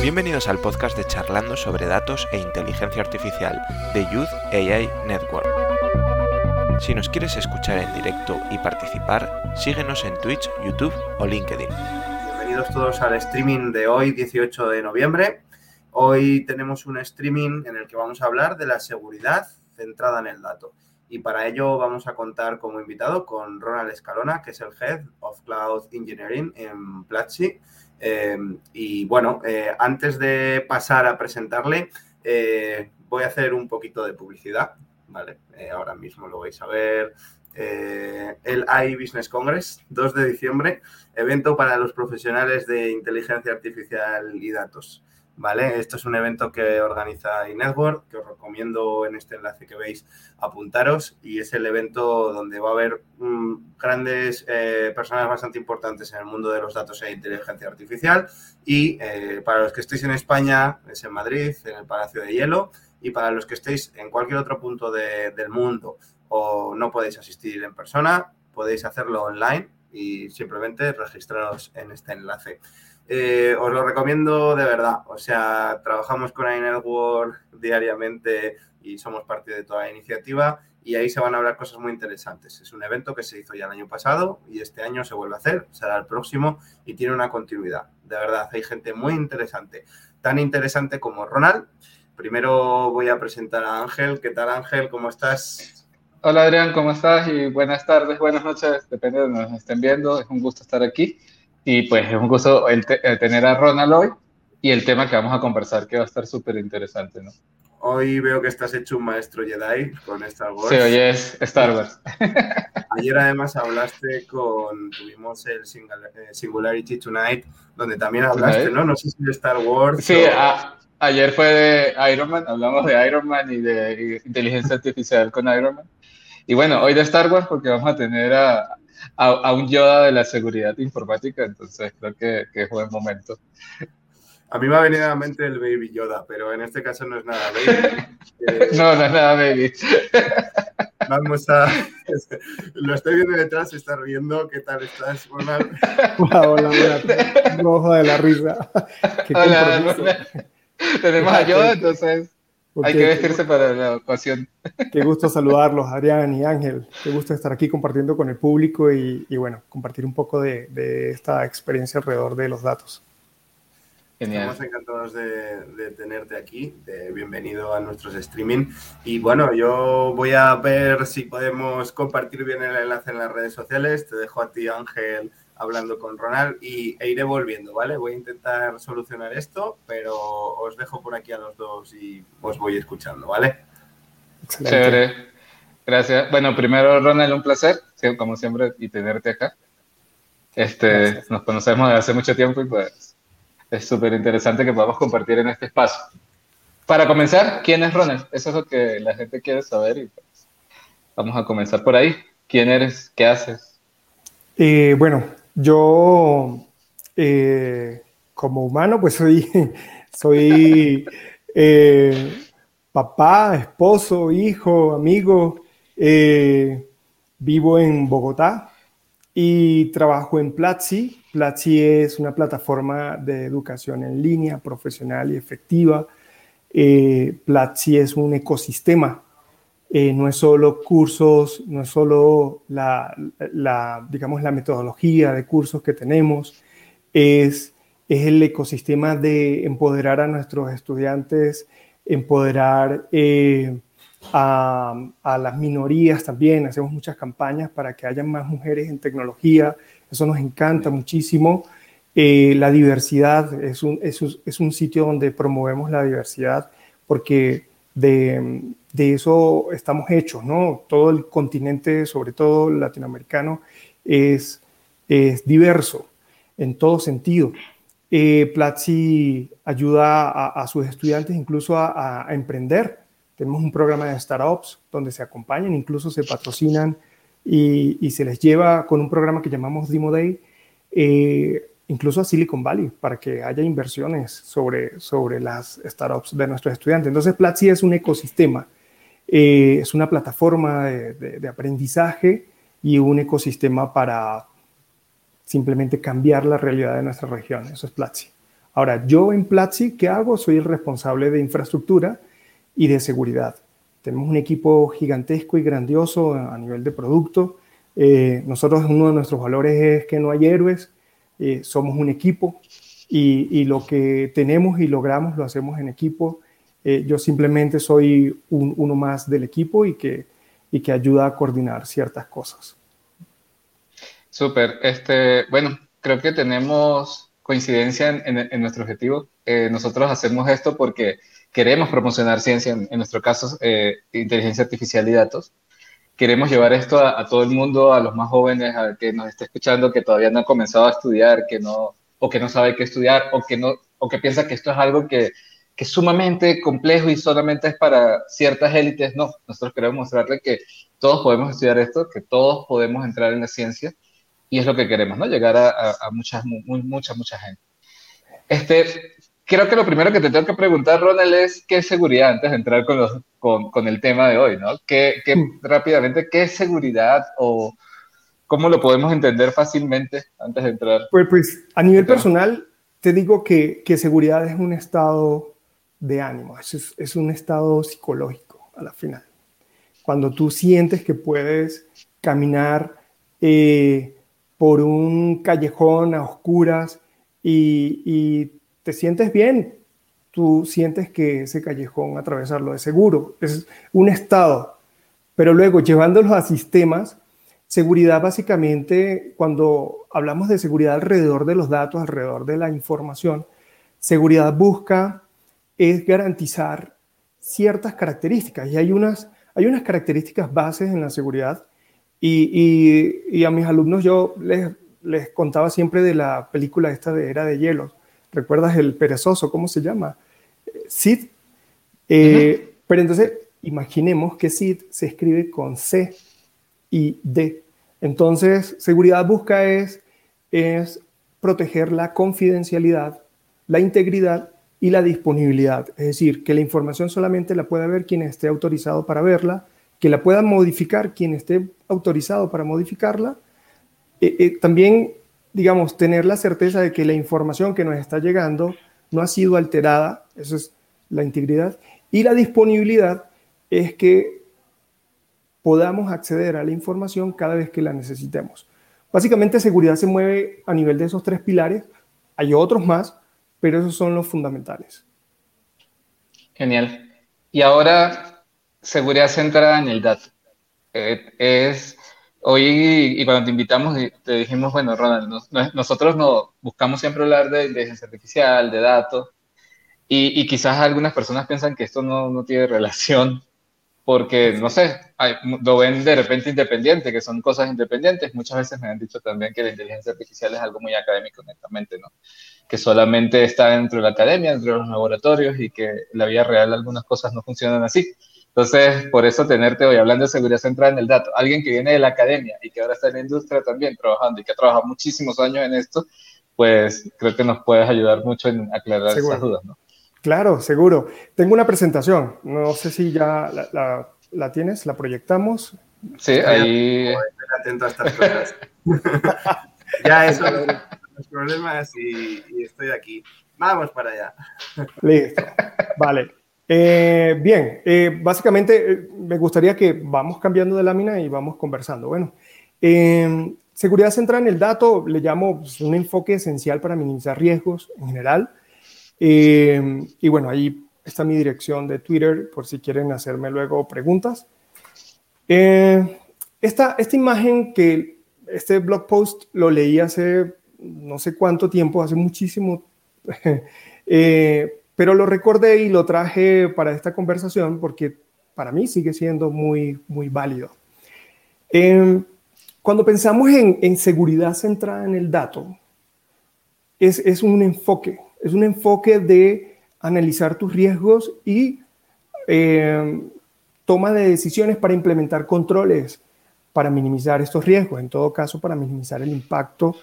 Bienvenidos al podcast de Charlando sobre datos e inteligencia artificial de Youth AI Network. Si nos quieres escuchar en directo y participar, síguenos en Twitch, YouTube o LinkedIn. Bienvenidos todos al streaming de hoy, 18 de noviembre. Hoy tenemos un streaming en el que vamos a hablar de la seguridad centrada en el dato. Y para ello vamos a contar como invitado con Ronald Escalona, que es el Head of Cloud Engineering en Platzi. Eh, y bueno, eh, antes de pasar a presentarle, eh, voy a hacer un poquito de publicidad, ¿vale? ahora mismo lo vais a ver. el AI Business Congress, 2 de diciembre, evento para los profesionales de inteligencia artificial y datos. ¿Vale? Esto es un evento que organiza iNetwork, que os recomiendo en este enlace que veis apuntaros y es el evento donde va a haber mm, grandes eh, personas bastante importantes en el mundo de los datos e inteligencia artificial y eh, para los que estéis en España es en Madrid, en el Palacio de Hielo y para los que estéis en cualquier otro punto del mundo o no podéis asistir en persona, podéis hacerlo online y simplemente registraros en este enlace. Eh, os lo recomiendo de verdad. O sea, trabajamos con iNetwork diariamente y somos parte de toda la iniciativa y ahí se van a hablar cosas muy interesantes. Es un evento que se hizo ya el año pasado y este año se vuelve a hacer, será el próximo y tiene una continuidad. De verdad, hay gente muy interesante, tan interesante como Ronald. Primero voy a presentar a Ángel. ¿Qué tal Ángel? ¿Cómo estás? Hola Adrián, ¿cómo estás? Y buenas tardes, buenas noches, depende de donde nos estén viendo. Es un gusto estar aquí. Y pues es un gusto el tener a Ronald hoy y el tema que vamos a conversar que va a estar súper interesante, ¿no? Hoy veo que estás hecho un maestro Jedi con Star Wars. Sí, hoy es Star Wars. Ayer además hablaste con, tuvimos el eh, Singularity Tonight, donde también hablaste, ¿no? No sé si de Star Wars. Sí, ayer fue de Iron Man, hablamos de Iron Man y de inteligencia artificial con Iron Man. Y bueno, hoy de Star Wars porque vamos a tener a, a, un Yoda de la seguridad informática, entonces creo que, que, es buen momento. A mí me ha venido a la mente el Baby Yoda, pero en este caso no es nada Baby. no, no es nada Baby. Vamos a... Lo estoy viendo detrás, se está riendo. ¿Qué tal estás, Ronald? Hola, hola, hola. Rojo de la risa. ¿Qué hola, Tenemos a Yoda, entonces hay que vestirse para la ocasión. Qué gusto saludarlos, Adrián y Ángel. Qué gusto estar aquí compartiendo con el público y, bueno, compartir un poco de, esta experiencia alrededor de los datos. Genial. Estamos encantados de, tenerte aquí. bienvenido a nuestros streaming. Y bueno, yo voy a ver si podemos compartir bien el enlace en las redes sociales. Te dejo a ti, Ángel, hablando con Ronald y, e iré volviendo, ¿vale? Voy a intentar solucionar esto, pero os dejo por aquí a los dos y os voy escuchando, ¿vale? Chévere. Gracias. Bueno, primero, Ronald, un placer, como siempre, y tenerte acá. Este, nos conocemos desde hace mucho tiempo y pues es súper interesante que podamos compartir en este espacio. Para comenzar, ¿quién es Ronald? Eso es lo que la gente quiere saber y pues vamos a comenzar por ahí. ¿Quién eres? ¿Qué haces? Eh, bueno, yo, eh, como humano, pues soy, soy eh, papá, esposo, hijo, amigo. Eh, vivo en Bogotá y trabajo en Platzi. Platzi es una plataforma de educación en línea profesional y efectiva. Platzi es un ecosistema eh, no es solo cursos, no es solo la, digamos, la metodología de cursos que tenemos, es, es el ecosistema de empoderar a nuestros estudiantes, empoderar eh, a, las minorías también. Hacemos muchas campañas para que haya más mujeres en tecnología. Eso nos encanta muchísimo. Eh, la diversidad es un, es, es un sitio donde promovemos la diversidad porque de, de eso estamos hechos, ¿no? Todo el continente, sobre todo latinoamericano, es, es diverso en todo sentido. Eh, Platzi ayuda a, sus estudiantes incluso a, emprender. Tenemos un programa de startups donde se acompañan, incluso se patrocinan y, se les lleva con un programa que llamamos Demo Day eh, incluso a Silicon Valley, para que haya inversiones sobre, sobre las startups de nuestros estudiantes. Entonces, Platzi es un ecosistema. Eh, es una plataforma de, aprendizaje y un ecosistema para simplemente cambiar la realidad de nuestra región. Eso es Platzi. Ahora, yo en Platzi, ¿qué hago? Soy el responsable de infraestructura y de seguridad. Tenemos un equipo gigantesco y grandioso a nivel de producto. Eh, nosotros, uno de nuestros valores es que no hay héroes, eh, somos un equipo y, lo que tenemos y logramos lo hacemos en equipo. Eh, yo simplemente soy uno más del equipo y que, y que ayuda a coordinar ciertas cosas. Súper. Este, bueno, creo que tenemos coincidencia en, nuestro objetivo. Eh, nosotros hacemos esto porque queremos promocionar ciencia, en, nuestro caso, eh, inteligencia artificial y datos. Queremos llevar esto a, todo el mundo, a los más jóvenes, a que nos esté escuchando, que todavía no ha comenzado a estudiar, que no, o que no sabe qué estudiar, o que, no, o que piensa que esto es algo que, que es sumamente complejo y solamente es para ciertas élites. No, nosotros queremos mostrarle que todos podemos estudiar esto, que todos podemos entrar en la ciencia y es lo que queremos, ¿no? Llegar a, a, mucha, mucha, mucha gente. Este, creo que lo primero que te tengo que preguntar, Ronald, es qué es seguridad antes de entrar con, los, con, con el tema de hoy, ¿no? ¿Qué, qué, mm. rápidamente, ¿qué es seguridad o cómo lo podemos entender fácilmente antes de entrar? Pues, pues a nivel personal, te digo que, que, seguridad es un estado de ánimo, es, es un estado psicológico a la final. Cuando tú sientes que puedes caminar eh, por un callejón a oscuras y, te sientes bien, tú sientes que ese callejón atravesarlo es seguro, es un estado. Pero luego, llevándolo a sistemas, seguridad básicamente, cuando hablamos de seguridad alrededor de los datos, alrededor de la información, seguridad busca es garantizar ciertas características y hay unas, hay unas características bases en la seguridad y, a mis alumnos yo les, les, contaba siempre de la película esta de Era de Hielo. ¿Recuerdas el perezoso? ¿Cómo se llama? Sid. Eh, pero entonces, imaginemos que Sid se escribe con C y D. Entonces, seguridad busca es, es proteger la confidencialidad, la integridad y la disponibilidad. Es decir, que la información solamente la pueda ver quien esté autorizado para verla que la pueda modificar quien esté autorizado para modificarla. Eh, eh, también, digamos, tener la certeza de que la información que nos está llegando no ha sido alterada, eso es la integridad. Y la disponibilidad es que podamos acceder a la información cada vez que la necesitemos. Básicamente, seguridad se mueve a nivel de esos tres pilares. Hay otros más, pero esos son los fundamentales. Genial. Y ahora seguridad centrada en el dato. Eh, es hoy, y cuando te invitamos, te dijimos, bueno, Ronald, nosotros no, buscamos siempre hablar de inteligencia artificial, de datos, y, quizás algunas personas piensan que esto no, no tiene relación porque, no sé, lo ven de repente independiente, que son cosas independientes. Muchas veces me han dicho también que la inteligencia artificial es algo muy académico, netamente, ¿no? Que solamente está dentro de la academia, dentro de los laboratorios y que en la vida real algunas cosas no funcionan así. Entonces, por eso tenerte hoy hablando de seguridad central en el dato, alguien que viene de la academia y que ahora está en la industria también trabajando y que ha trabajado muchísimos años en esto, pues creo que nos puedes ayudar mucho en aclarar esas dudas, ¿no? Claro, seguro. Tengo una presentación, no sé si ya la, tienes, la proyectamos. Sí, ahí. Atento a estas cosas. ya, eso, los problemas y, y estoy aquí. Vamos para allá. Listo. Vale. Eh, bien, eh, básicamente eh, me gustaría que vamos cambiando de lámina y vamos conversando. Bueno, em, seguridad central en el dato le llamo pues, un enfoque esencial para minimizar riesgos en general. Em, y bueno, ahí está mi dirección de Twitter por si quieren hacerme luego preguntas. esta, esta imagen que este blog post lo leí hace no sé cuánto tiempo, hace muchísimo. Pero lo recordé y lo traje para esta conversación porque para mí sigue siendo muy, muy válido. Em, cuando pensamos en, seguridad centrada en el dato, es, un enfoque, es un enfoque de analizar tus riesgos y em, toma de decisiones para implementar controles para minimizar estos riesgos, en todo caso para minimizar el impacto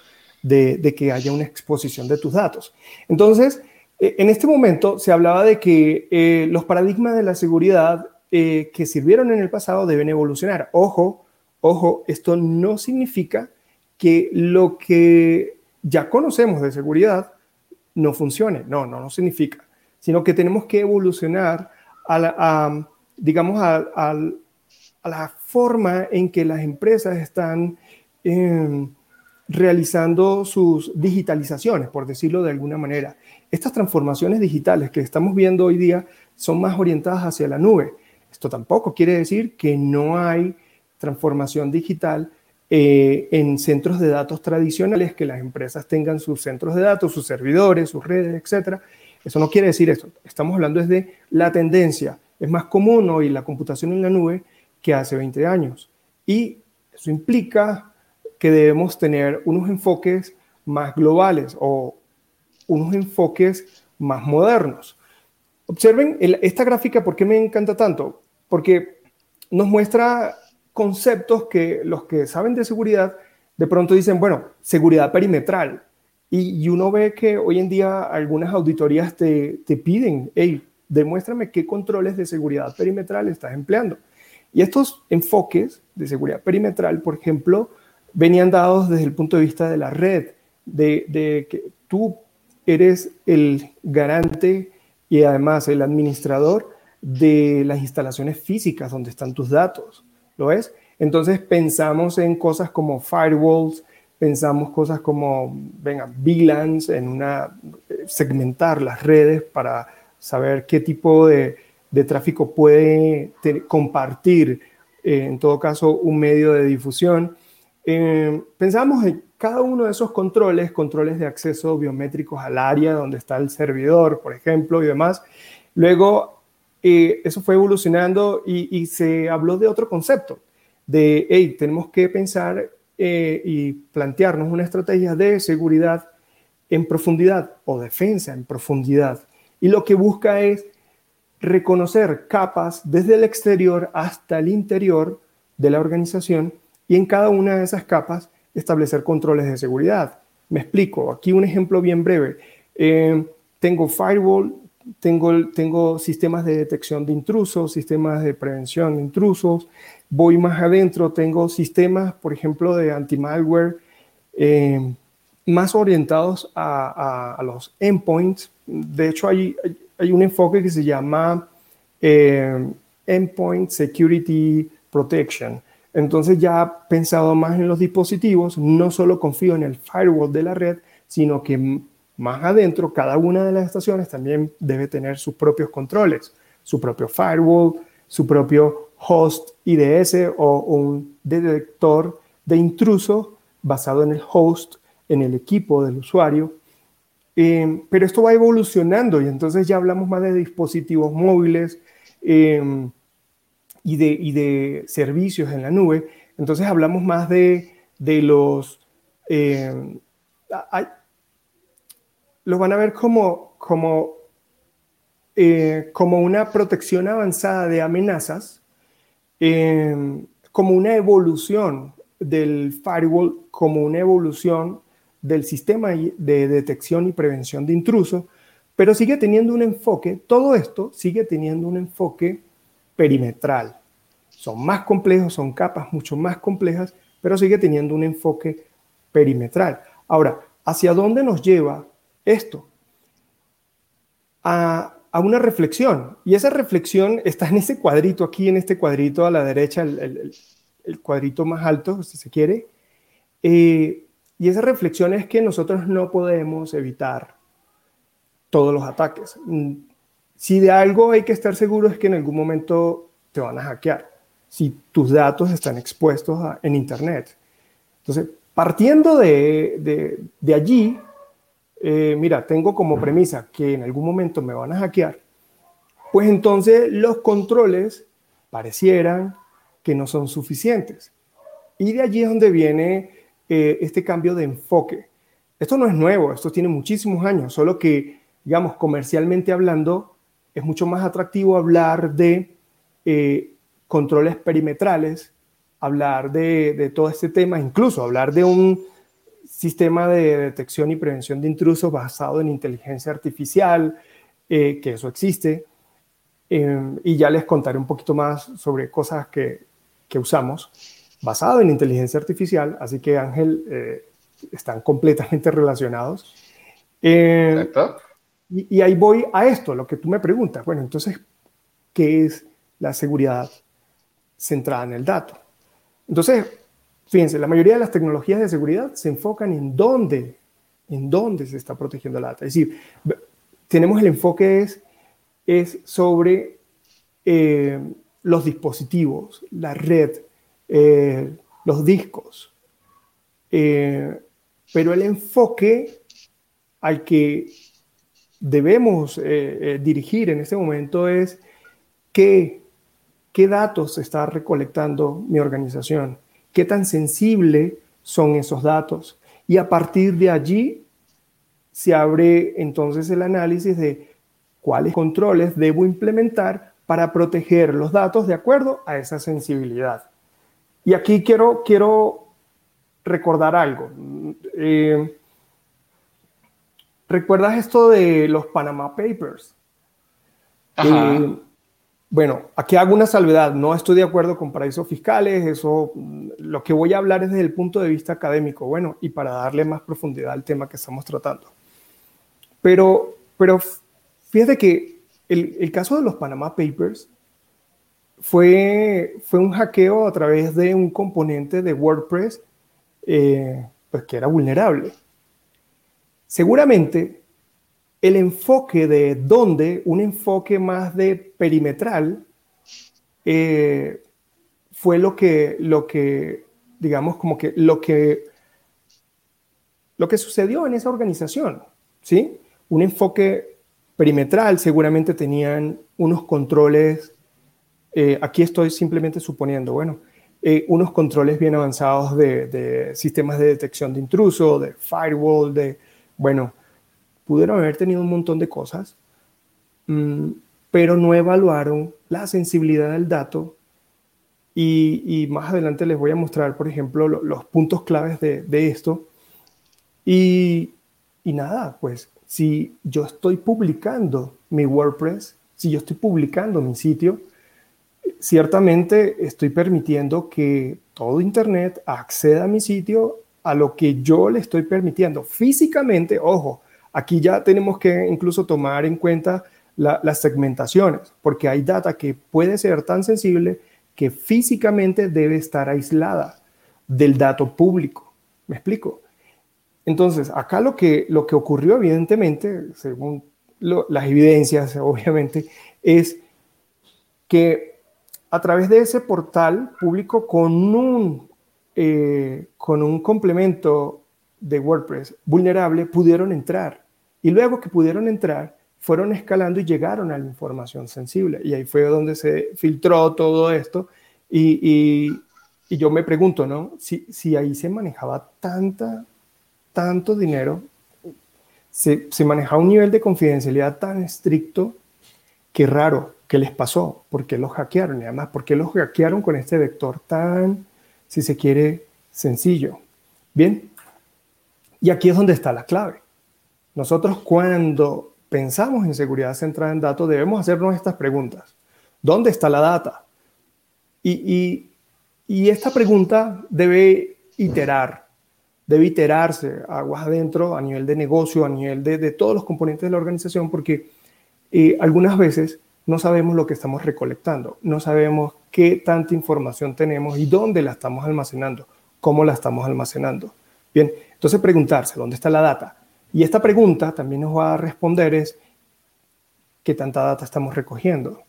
de, que haya una exposición de tus datos. Entonces, eh, en este momento se hablaba de que eh, los paradigmas de la seguridad eh, que sirvieron en el pasado deben evolucionar. Ojo, ojo, esto no significa que lo que ya conocemos de seguridad no funcione. No, no, no significa. Sino que tenemos que evolucionar a, la, digamos, a, la forma en que las empresas están em, realizando sus digitalizaciones, por decirlo de alguna manera. Estas transformaciones digitales que estamos viendo hoy día son más orientadas hacia la nube. Esto tampoco quiere decir que no hay transformación digital eh, en centros de datos tradicionales, que las empresas tengan sus centros de datos, sus servidores, sus redes, etc. Eso no quiere decir eso. Estamos hablando desde la tendencia. Es más común hoy la computación en la nube que hace 20 años. Y eso implica que debemos tener unos enfoques más globales o unos enfoques más modernos. Observen esta gráfica, ¿por qué me encanta tanto? Porque nos muestra conceptos que los que saben de seguridad de pronto dicen, bueno, seguridad perimetral. Y, uno ve que hoy en día algunas auditorías te, te piden, hey, demuéstrame qué controles de seguridad perimetral estás empleando. Y estos enfoques de seguridad perimetral, por ejemplo, venían dados desde el punto de vista de la red, de, de que tú eres el garante y además el administrador de las instalaciones físicas donde están tus datos. ¿Lo es? Entonces pensamos en cosas como firewalls, pensamos cosas como, venga, VLANs, en una, segmentar las redes para saber qué tipo de, tráfico puede compartir, eh, en todo caso, un medio de difusión. Eh, pensamos en cada uno de esos controles, controles de acceso biométricos al área donde está el servidor, por ejemplo, y demás. Luego eh, eso fue evolucionando y, se habló de otro concepto, de, hey, tenemos que pensar eh, y plantearnos una estrategia de seguridad en profundidad o defensa en profundidad. Y lo que busca es reconocer capas desde el exterior hasta el interior de la organización y en cada una de esas capas establecer controles de seguridad. Me explico, aquí un ejemplo bien breve. Eh, tengo firewall, tengo, tengo sistemas de detección de intrusos, sistemas de prevención de intrusos. Voy más adentro, tengo sistemas, por ejemplo, de anti-malware eh, más orientados a, los endpoints. De hecho, hay, hay un enfoque que se llama eh, Endpoint Security Protection. Entonces ya pensado más en los dispositivos, no solo confío en el firewall de la red, sino que más adentro, cada una de las estaciones también debe tener sus propios controles, su propio firewall, su propio host IDS o un detector de intruso basado en el host, en el equipo del usuario. Eh, pero esto va evolucionando y entonces ya hablamos más de dispositivos móviles eh, y, de, y, de, servicios en la nube. Entonces hablamos más de, de los... Eh, los van a ver como, como, eh, como una protección avanzada de amenazas, eh, como una evolución del firewall, como una evolución del sistema de detección y prevención de intrusos, pero sigue teniendo un enfoque, todo esto sigue teniendo un enfoque perimetral. Son más complejos, son capas mucho más complejas, pero sigue teniendo un enfoque perimetral. Ahora, ¿hacia dónde nos lleva esto a, una reflexión. Y esa reflexión está en ese cuadrito, aquí en este cuadrito a la derecha, el, cuadrito más alto, si se quiere. Eh, y esa reflexión es que nosotros no podemos evitar todos los ataques. Si de algo hay que estar seguro es que en algún momento te van a hackear, si tus datos están expuestos en Internet. Entonces, partiendo de, de allí, eh, mira, tengo como premisa que en algún momento me van a hackear, pues entonces los controles parecieran que no son suficientes. Y de allí es donde viene eh, este cambio de enfoque. Esto no es nuevo, esto tiene muchísimos años, solo que, digamos, comercialmente hablando, es mucho más atractivo hablar de eh, controles perimetrales, hablar de todo este tema, incluso hablar de un sistema de detección y prevención de intrusos basado en inteligencia artificial, eh, que eso existe, Em, y ya les contaré un poquito más sobre cosas que, que usamos basado en inteligencia artificial, así que Ángel, eh, están completamente relacionados. Eh, y, ahí voy a esto, lo que tú me preguntas. Bueno, entonces, ¿qué es la seguridad centrada en el dato? Entonces, fíjense, la mayoría de las tecnologías de seguridad se enfocan en dónde, en dónde se está protegiendo la data. Es decir, tenemos el enfoque es, es sobre eh, los dispositivos, la red, eh, los discos. Eh, pero el enfoque al que debemos dirigir en este momento es qué, qué datos está recolectando mi organización, qué tan sensible son esos datos. Y a partir de allí se abre entonces el análisis de cuáles controles debo implementar para proteger los datos de acuerdo a esa sensibilidad. Y aquí quiero, quiero recordar algo. Eh, ¿Recuerdas esto de los Panama Papers? Eh, bueno, aquí hago una salvedad. No estoy de acuerdo con paraísos fiscales. Eso, lo que voy a hablar es desde el punto de vista académico. Bueno, y para darle más profundidad al tema que estamos tratando. Pero, pero fíjate que el, caso de los Panama Papers fue, fue un hackeo a través de un componente de WordPress eh, pues que era vulnerable. Seguramente el enfoque de dónde, un enfoque más de perimetral, eh, fue lo que, lo que, digamos, como que lo que, lo que sucedió en esa organización, ¿sí? Un enfoque perimetral, seguramente tenían unos controles, eh, aquí estoy simplemente suponiendo, bueno, eh, unos controles bien avanzados de, sistemas de detección de intruso, de firewall, de, bueno, pudieron haber tenido un montón de cosas, mm, pero no evaluaron la sensibilidad del dato y, más adelante les voy a mostrar, por ejemplo, los puntos claves de, esto. Y, y, nada, pues si yo estoy publicando mi WordPress, si yo estoy publicando mi sitio, ciertamente estoy permitiendo que todo Internet acceda a mi sitio a lo que yo le estoy permitiendo. Físicamente, ojo, aquí ya tenemos que incluso tomar en cuenta las segmentaciones, porque hay data que puede ser tan sensible que físicamente debe estar aislada del dato público. ¿Me explico? Entonces, acá lo que, lo que ocurrió, evidentemente, según las evidencias, obviamente, es que a través de ese portal público con un, eh, con un complemento de WordPress vulnerable pudieron entrar. Y luego que pudieron entrar, fueron escalando y llegaron a la información sensible. Y ahí fue donde se filtró todo esto. Y, y, yo me pregunto, ¿no? Si, si ahí se manejaba tanta tanto dinero, se, se manejaba un nivel de confidencialidad tan estricto que raro, ¿qué les pasó? ¿Por qué los hackearon? Y además, ¿por qué los hackearon con este vector tan, si se quiere, sencillo? Bien, y aquí es donde está la clave. Nosotros cuando pensamos en seguridad centrada en datos debemos hacernos estas preguntas. ¿Dónde está la data? Y, y, y esta pregunta debe iterar, debe iterarse aguas adentro a nivel de negocio, a nivel de, todos los componentes de la organización, porque eh, algunas veces no sabemos lo que estamos recolectando, no sabemos qué tanta información tenemos y dónde la estamos almacenando, cómo la estamos almacenando. Bien, entonces preguntarse, ¿dónde está la data? Y esta pregunta también nos va a responder es, ¿qué tanta data estamos recogiendo?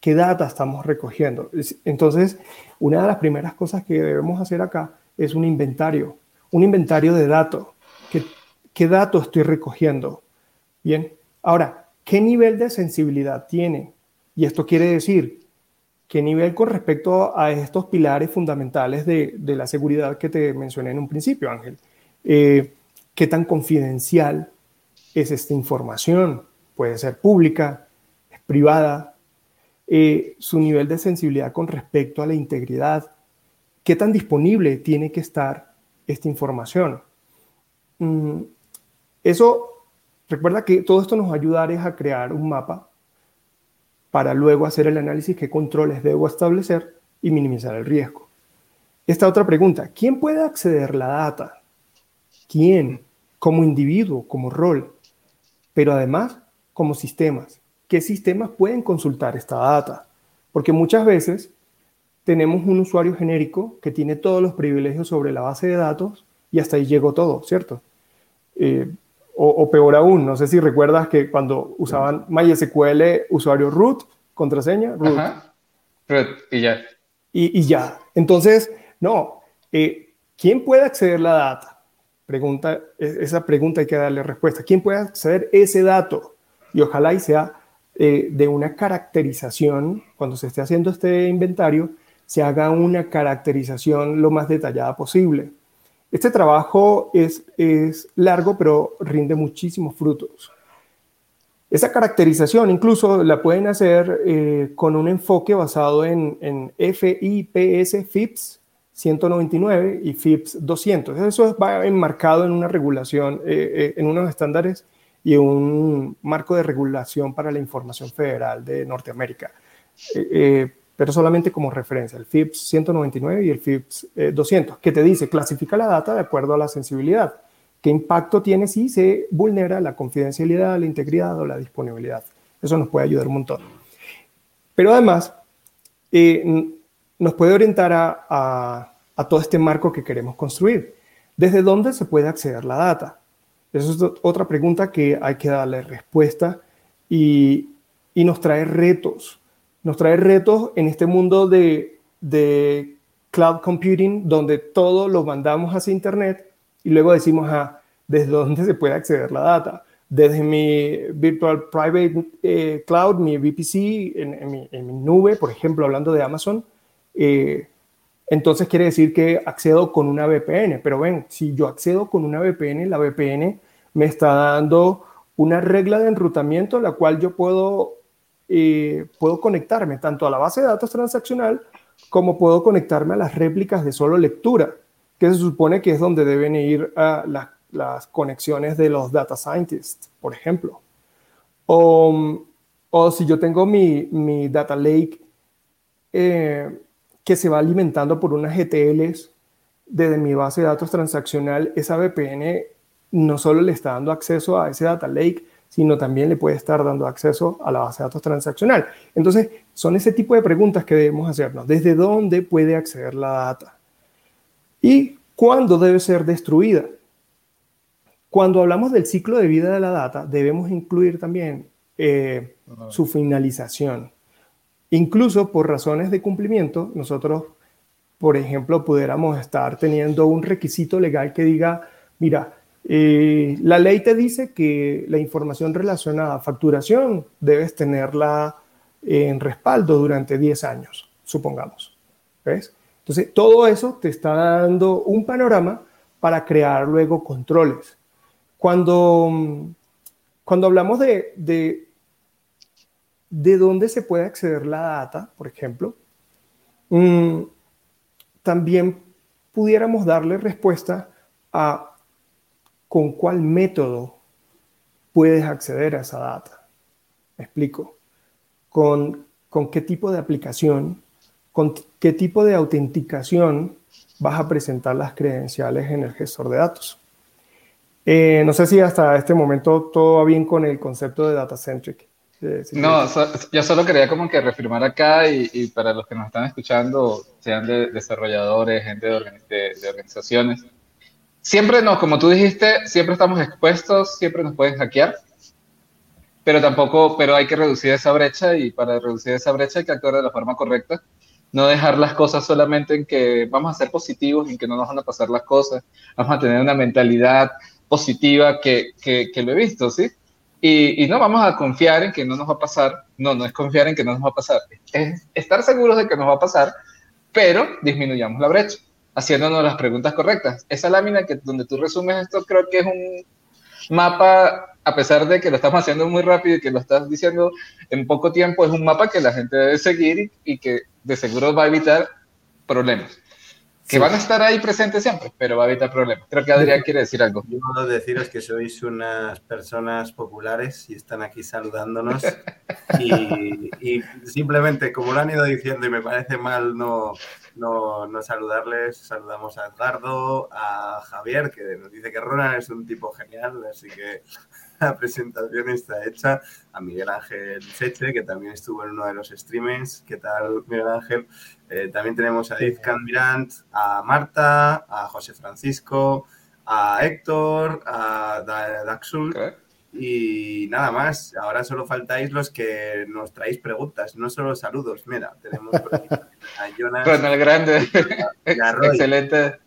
¿Qué data estamos recogiendo? Entonces, una de las primeras cosas que debemos hacer acá es un inventario un inventario de datos. ¿Qué, ¿Qué datos estoy recogiendo? Bien, ahora, ¿qué nivel de sensibilidad tiene? Y esto quiere decir, ¿qué nivel con respecto a estos pilares fundamentales de, la seguridad que te mencioné en un principio, Ángel? Eh, ¿Qué tan confidencial es esta información? Puede ser pública, es privada. Eh, su nivel de sensibilidad con respecto a la integridad. ¿Qué tan disponible tiene que estar esta información. Mm, eso, recuerda que todo esto nos va a ayudar a crear un mapa para luego hacer el análisis qué controles debo establecer y minimizar el riesgo. Esta otra pregunta, ¿quién puede acceder la data? ¿Quién? Como individuo, como rol, pero además como sistemas. ¿Qué sistemas pueden consultar esta data? Porque muchas veces tenemos un usuario genérico que tiene todos los privilegios sobre la base de datos y hasta ahí llegó todo, ¿cierto? Eh, o, peor aún, no sé si recuerdas que cuando usaban MySQL, usuario root, contraseña, root. root y ya. Y, ya. Entonces, no, eh, ¿quién puede acceder a la data? Pregunta, e, esa pregunta hay que darle respuesta. ¿Quién puede acceder a ese dato? Y ojalá y sea eh, de una caracterización, cuando se esté haciendo este inventario, se haga una caracterización lo más detallada posible. Este trabajo es, es largo, pero rinde muchísimos frutos. Esa caracterización incluso la pueden hacer eh, con un enfoque basado en, FIPS, FIPS 199 y FIPS 200. Eso va enmarcado en una regulación, eh, eh, en unos estándares y un marco de regulación para la información federal de Norteamérica pero solamente como referencia, el FIPS 199 y el FIPS 200, eh, que te dice, clasifica la data de acuerdo a la sensibilidad. ¿Qué impacto tiene si se vulnera la confidencialidad, la integridad o la disponibilidad? Eso nos puede ayudar un montón. Pero además, eh, nos puede orientar a, todo este marco que queremos construir. ¿Desde dónde se puede acceder a la data? Esa es otra pregunta que hay que darle respuesta y, y nos trae retos nos trae retos en este mundo de, cloud computing, donde todo lo mandamos hacia Internet y luego decimos, ah, ¿desde dónde se puede acceder la data? Desde mi Virtual Private eh, Cloud, mi VPC, en, mi, nube, por ejemplo, hablando de Amazon, eh, entonces quiere decir que accedo con una VPN. Pero ven, si yo accedo con una VPN, la VPN me está dando una regla de enrutamiento, la cual yo puedo puedo conectarme tanto a la base de datos transaccional como puedo conectarme a las réplicas de solo lectura, que se supone que es donde deben ir a las conexiones de los data scientists, por ejemplo. O, o si yo tengo mi, mi data lake eh, que se va alimentando por unas GTLs desde mi base de datos transaccional, esa VPN no solo le está dando acceso a ese data lake, sino también le puede estar dando acceso a la base de datos transaccional. Entonces, son ese tipo de preguntas que debemos hacernos. ¿Desde dónde puede acceder la data? ¿Y cuándo debe ser destruida? Cuando hablamos del ciclo de vida de la data, debemos incluir también eh, su finalización. Incluso por razones de cumplimiento, nosotros, por ejemplo, pudiéramos estar teniendo un requisito legal que diga, mira, eh, la ley te dice que la información relacionada a facturación debes tenerla en respaldo durante 10 años, supongamos. ¿Ves? Entonces, todo eso te está dando un panorama para crear luego controles. Cuando, cuando hablamos de, de, de dónde se puede acceder la data, por ejemplo, mm, también pudiéramos darle respuesta a con cuál método puedes acceder a esa data. ¿Me explico? Con, con qué tipo de aplicación, con qué tipo de autenticación vas a presentar las credenciales en el gestor de datos. Eh, no sé si hasta este momento todo va bien con el concepto de data centric. No, yo solo quería como que reafirmar acá y, para los que nos están escuchando, sean de desarrolladores, gente de organizaciones, siempre no, como tú dijiste, siempre estamos expuestos, siempre nos pueden hackear, pero tampoco, pero hay que reducir esa brecha y para reducir esa brecha hay que actuar de la forma correcta, no dejar las cosas solamente en que vamos a ser positivos, en que no nos van a pasar las cosas, vamos a tener una mentalidad positiva que, que, lo he visto, ¿sí? Y, y, no vamos a confiar en que no nos va a pasar, no, no es confiar en que no nos va a pasar, es estar seguros de que nos va a pasar, pero disminuyamos la brecha haciéndonos las preguntas correctas. Esa lámina que donde tú resumes esto creo que es un mapa, a pesar de que lo estamos haciendo muy rápido y que lo estás diciendo en poco tiempo, es un mapa que la gente debe seguir y, que de seguro va a evitar problemas. Que van a estar ahí presentes siempre, pero va a evitar problemas. Creo que Adrián quiere decir algo. Yo puedo deciros que sois unas personas populares y están aquí saludándonos. y, simplemente, como lo han ido diciendo y me parece mal no, no, no, saludarles, saludamos a Edgardo, a Javier, que nos dice que Ronald es un tipo genial, así que la presentación está hecha, a Miguel Ángel Seche, que también estuvo en uno de los streamings. ¿Qué tal, Miguel Ángel? Eh, también tenemos a Edith Mirant, a Marta, a José Francisco, a Héctor, a Daxul. Y nada más, ahora solo faltáis los que nos traéis preguntas, no solo saludos. Mira, tenemos a Jonas. el Grande, excelente.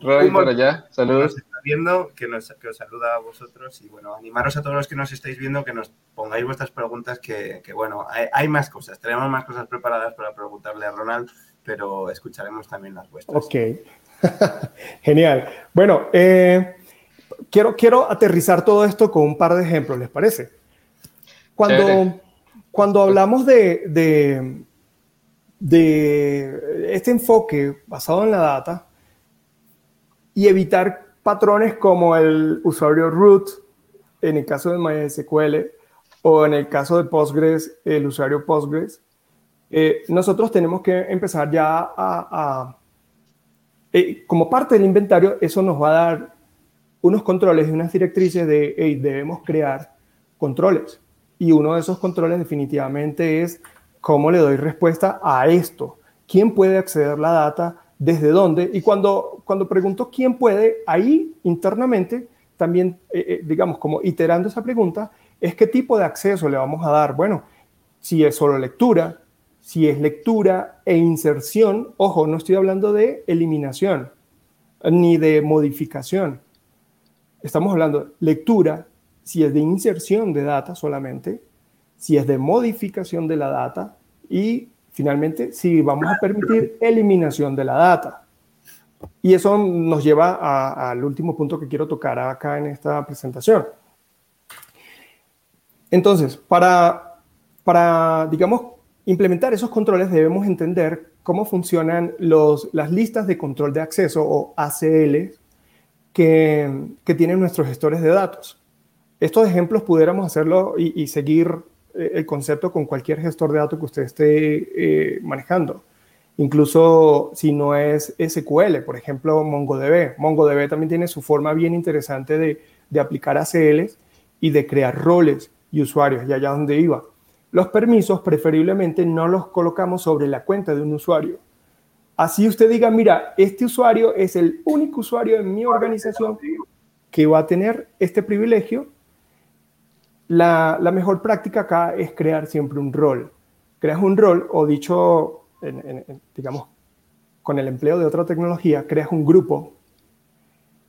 Roy por allá, saludos viendo, que, nos, que os saluda a vosotros y bueno, animaros a todos los que nos estáis viendo que nos pongáis vuestras preguntas, que, bueno, hay, más cosas, tenemos más cosas preparadas para preguntarle a Ronald, pero escucharemos también las vuestras. Ok, genial. Bueno, eh, quiero, quiero aterrizar todo esto con un par de ejemplos, ¿les parece? Cuando, cuando hablamos de, de, de este enfoque basado en la data, y evitar patrones como el usuario root, en el caso de MySQL, o en el caso de Postgres, el usuario Postgres, eh, nosotros tenemos que empezar ya a, eh, como parte del inventario, eso nos va a dar unos controles y unas directrices de, debemos crear controles. Y uno de esos controles definitivamente es cómo le doy respuesta a esto. ¿Quién puede acceder la data? Desde dónde. Y cuando, cuando pregunto quién puede, ahí internamente, también, eh, eh, digamos, como iterando esa pregunta, es qué tipo de acceso le vamos a dar. Bueno, si es solo lectura, si es lectura e inserción, ojo, no estoy hablando de eliminación ni de modificación. Estamos hablando de lectura, si es de inserción de data solamente, si es de modificación de la data y finalmente si vamos a permitir eliminación de la data. Y eso nos lleva al último punto que quiero tocar acá en esta presentación. Entonces, para, para digamos, implementar esos controles debemos entender cómo funcionan los, las listas de control de acceso o ACL que, que tienen nuestros gestores de datos. Estos ejemplos pudiéramos hacerlo y, y seguir el concepto con cualquier gestor de datos que usted esté eh, manejando. Incluso si no es SQL, por ejemplo, MongoDB. MongoDB también tiene su forma bien interesante de, de aplicar ACLs y de crear roles y usuarios, y allá donde iba. Los permisos preferiblemente no los colocamos sobre la cuenta de un usuario. Así usted diga, mira, este usuario es el único usuario en mi organización que va a tener este privilegio la, mejor práctica acá es crear siempre un rol. Creas un rol, o dicho, digamos, con el empleo de otra tecnología, creas un grupo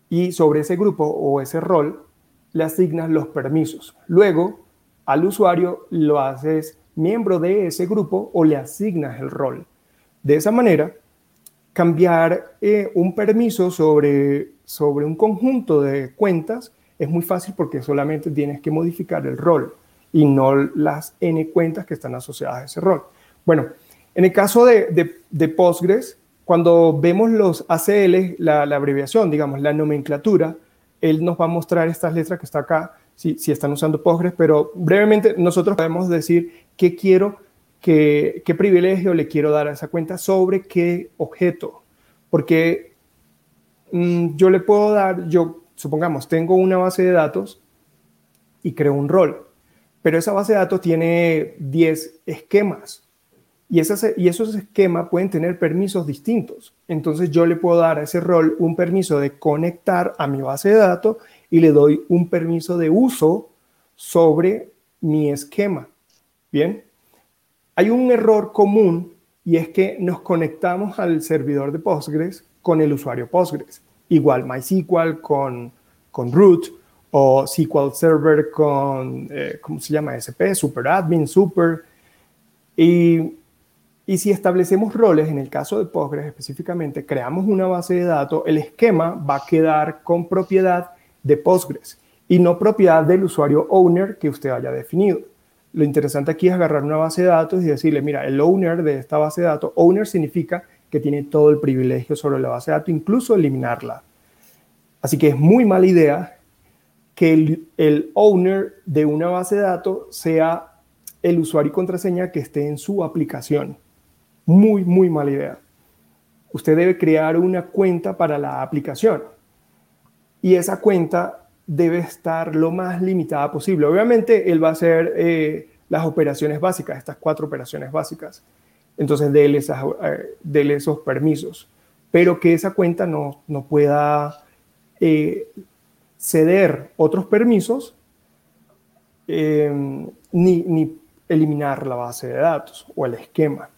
y sobre ese grupo o ese rol le asignas los permisos. Luego, al usuario lo haces miembro de ese grupo o le asignas el rol. De esa manera, cambiar eh, un permiso sobre, sobre un conjunto de cuentas es muy fácil porque solamente tienes que modificar el rol y no las n cuentas que están asociadas a ese rol. Bueno, en el caso de, de, Postgres, cuando vemos los ACL, la, abreviación, digamos, la nomenclatura, él nos va a mostrar estas letras que está acá, si, si están usando Postgres, pero brevemente nosotros podemos decir qué quiero, qué, qué privilegio le quiero dar a esa cuenta sobre qué objeto, porque mm, yo le puedo dar, yo supongamos, tengo una base de datos y creo un rol, pero esa base de datos tiene 10 esquemas y, esas, y esos esquemas pueden tener permisos distintos. Entonces yo le puedo dar a ese rol un permiso de conectar a mi base de datos y le doy un permiso de uso sobre mi esquema. Bien, hay un error común y es que nos conectamos al servidor de Postgres con el usuario Postgres igual MySQL con, con root o SQL Server con, eh, ¿cómo se llama? SP, SuperAdmin, Super. Y, y si establecemos roles, en el caso de Postgres específicamente, creamos una base de datos, el esquema va a quedar con propiedad de Postgres y no propiedad del usuario owner que usted haya definido. Lo interesante aquí es agarrar una base de datos y decirle, mira, el owner de esta base de datos, owner significa que tiene todo el privilegio sobre la base de datos, incluso eliminarla. Así que es muy mala idea que el, owner de una base de datos sea el usuario y contraseña que esté en su aplicación. Muy, muy mala idea. Usted debe crear una cuenta para la aplicación y esa cuenta debe estar lo más limitada posible. Obviamente, él va a hacer eh, las operaciones básicas, estas cuatro operaciones básicas. Entonces, déle, eh, esos permisos, pero que esa cuenta no, no pueda eh, ceder otros permisos ni, ni eliminar la base de datos o el esquema.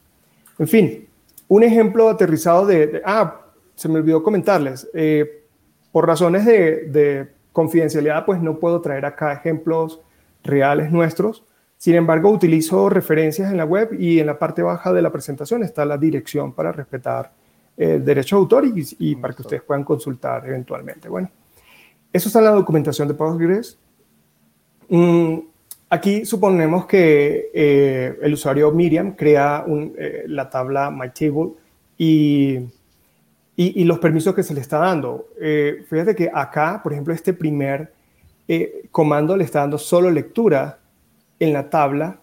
En fin, un ejemplo aterrizado de, ah, se me olvidó comentarles, eh, por razones de, confidencialidad, pues no puedo traer acá ejemplos reales nuestros. Sin embargo, utilizo referencias en la web y en la parte baja de la presentación está la dirección para respetar el derecho de autor y, para que ustedes puedan consultar eventualmente. Bueno, eso está en la documentación de Postgres. Mm, Aquí suponemos que eh, el usuario Miriam crea eh, la tabla MyTable y, y, los permisos que se le está dando. Eh, fíjate que acá, por ejemplo, este primer comando le está dando solo lectura en la tabla.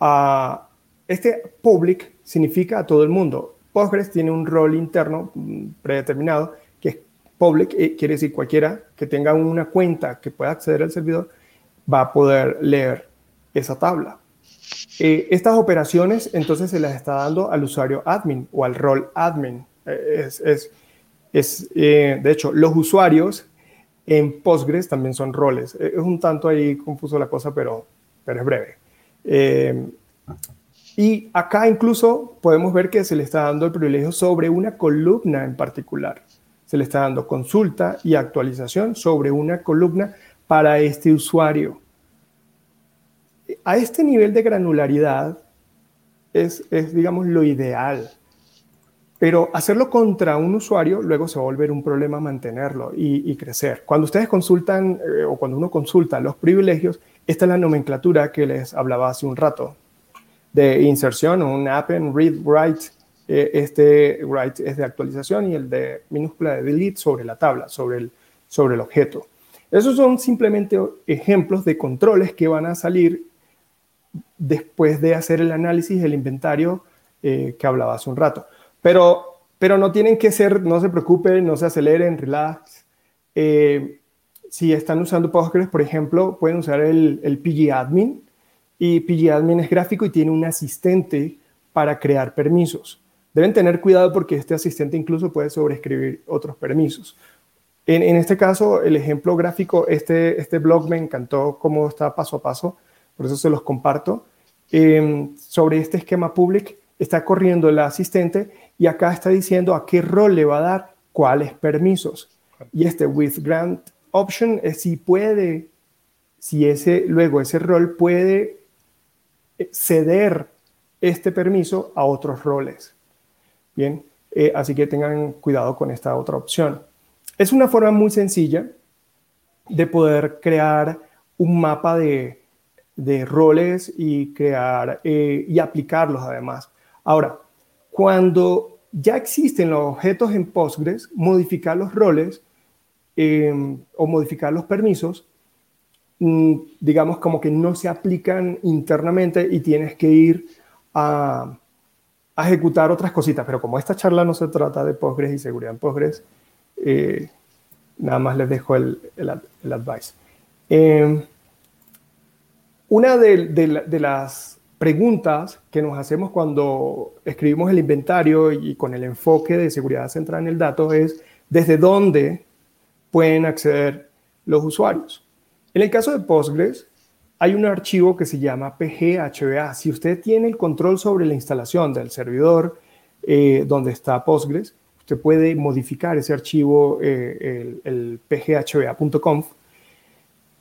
A este public significa a todo el mundo. Postgres tiene un rol interno mm, predeterminado que es public, quiere decir cualquiera que tenga una cuenta que pueda acceder al servidor va a poder leer esa tabla. Eh, estas operaciones entonces se las está dando al usuario admin o al rol admin. Eh, es, es, es eh, de hecho, los usuarios en Postgres también son roles. Es un tanto ahí confuso la cosa, pero, pero es breve. y acá incluso podemos ver que se le está dando el privilegio sobre una columna en particular. Se le está dando consulta y actualización sobre una columna para este usuario. A este nivel de granularidad es, digamos, lo ideal. Pero hacerlo contra un usuario luego se va a volver un problema mantenerlo y, crecer. Cuando ustedes consultan eh, o cuando uno consulta los privilegios, esta es la nomenclatura que les hablaba hace un rato de inserción, un append, read, write. Eh, este write es de actualización y el de minúscula de delete sobre la tabla, sobre el, sobre el objeto. Esos son simplemente ejemplos de controles que van a salir después de hacer el análisis del inventario eh, que hablaba hace un rato. Pero, pero no tienen que ser, no se preocupen, no se aceleren, relax. Eh, si están usando Postgres, por ejemplo, pueden usar el, el pgadmin y pgadmin es gráfico y tiene un asistente para crear permisos. Deben tener cuidado porque este asistente incluso puede sobreescribir otros permisos. En, este caso, el ejemplo gráfico, este, este blog me encantó cómo está paso a paso, por eso se los comparto. Em, sobre este esquema public está corriendo el asistente y acá está diciendo a qué rol le va a dar cuáles permisos. Y este with grant option es si puede, si ese, luego ese rol puede eh, ceder este permiso a otros roles. Bien, eh, así que tengan cuidado con esta otra opción. Es una forma muy sencilla de poder crear un mapa de, roles y crear eh, y aplicarlos además. Ahora, cuando ya existen los objetos en Postgres, modificar los roles em, o modificar los permisos, mm, digamos como que no se aplican internamente y tienes que ir a, ejecutar otras cositas. Pero como esta charla no se trata de Postgres y seguridad en Postgres, eh, nada más les dejo el, advice. Eh, una de, las preguntas que nos hacemos cuando escribimos el inventario y con el enfoque de seguridad centrada en el dato es desde dónde pueden acceder los usuarios. En el caso de Postgres, hay un archivo que se llama PGHBA. Si usted tiene el control sobre la instalación del servidor eh, donde está Postgres, Usted puede modificar ese archivo, eh, el, pghba.conf,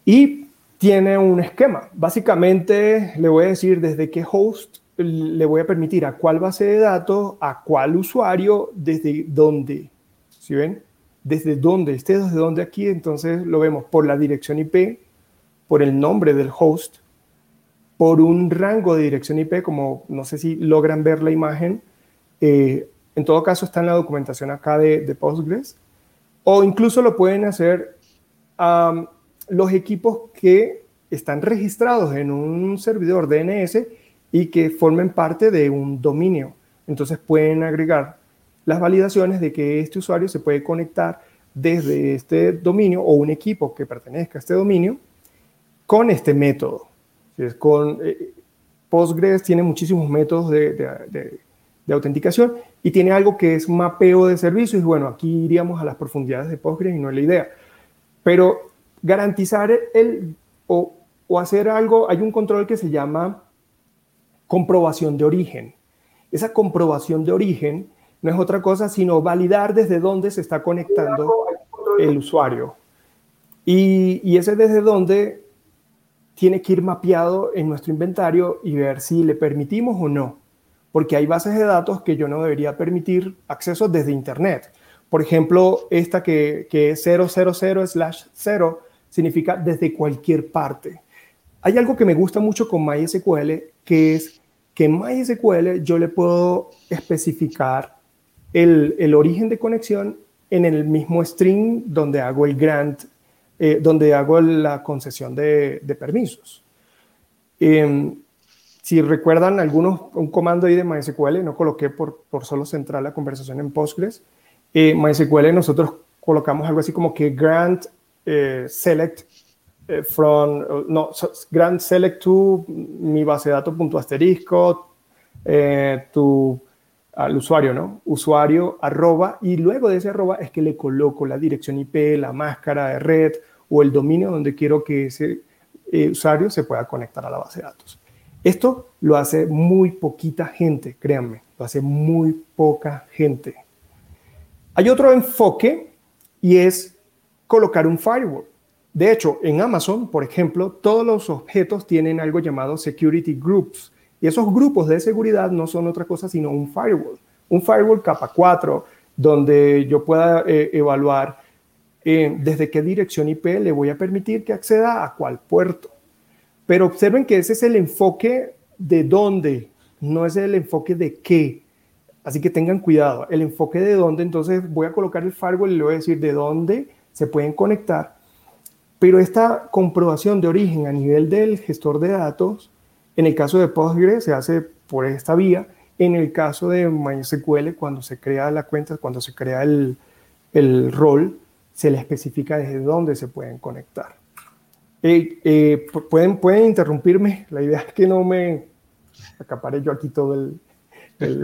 y tiene un esquema. Básicamente le voy a decir desde qué host le voy a permitir a cuál base de datos, a cuál usuario, desde dónde. ¿Sí ven? Desde dónde, esté desde dónde aquí, entonces lo vemos por la dirección IP, por el nombre del host, por un rango de dirección IP, como no sé si logran ver la imagen, eh, En todo caso, está en la documentación acá de, Postgres. O incluso lo pueden hacer los equipos que están registrados en un servidor DNS y que formen parte de un dominio. Entonces pueden agregar las validaciones de que este usuario se puede conectar desde este dominio o un equipo que pertenezca a este dominio con este método. Con, eh, Postgres tiene muchísimos métodos de, autenticación y tiene algo que es mapeo de servicios. Bueno, aquí iríamos a las profundidades de Postgres y no es la idea. Pero garantizar el, o, o hacer algo, hay un control que se llama comprobación de origen. Esa comprobación de origen no es otra cosa sino validar desde dónde se está conectando el usuario. Y, y ese desde dónde tiene que ir mapeado en nuestro inventario y ver si le permitimos o no, porque hay bases de datos que yo no debería permitir acceso desde Internet. Por ejemplo, esta que, que es 000 slash 0 significa desde cualquier parte. Hay algo que me gusta mucho con MySQL, que es que en MySQL yo le puedo especificar el, el origen de conexión en el mismo string donde hago el grant eh, donde hago la concesión de, permisos. Em, si recuerdan algunos, un comando ahí de MySQL, no coloqué por, por solo centrar la conversación en Postgres. Eh, MySQL nosotros colocamos algo así como que grant select from, no, grant select to mi base de datos asterisco, tu al usuario, ¿no? Usuario arroba y luego de ese arroba es que le coloco la dirección IP, la máscara de red o el dominio donde quiero que ese eh, usuario se pueda conectar a la base de datos. Esto lo hace muy poquita gente, créanme, lo hace muy poca gente. Hay otro enfoque y es colocar un firewall. De hecho, en Amazon, por ejemplo, todos los objetos tienen algo llamado security groups y esos grupos de seguridad no son otra cosa sino un firewall. Un firewall capa 4, donde yo pueda eh, evaluar eh, desde qué dirección IP le voy a permitir que acceda a cuál puerto. Pero observen que ese es el enfoque de dónde, no es el enfoque de qué. Así que tengan cuidado. El enfoque de dónde, entonces voy a colocar el firewall y le voy a decir de dónde se pueden conectar. Pero esta comprobación de origen a nivel del gestor de datos en el caso de Postgres se hace por esta vía. En el caso de MySQL, cuando se crea la cuenta, cuando se crea el, rol, se le especifica desde dónde se pueden conectar. Eh, eh, pueden, pueden interrumpirme, la idea es que no me acapare yo aquí todo el...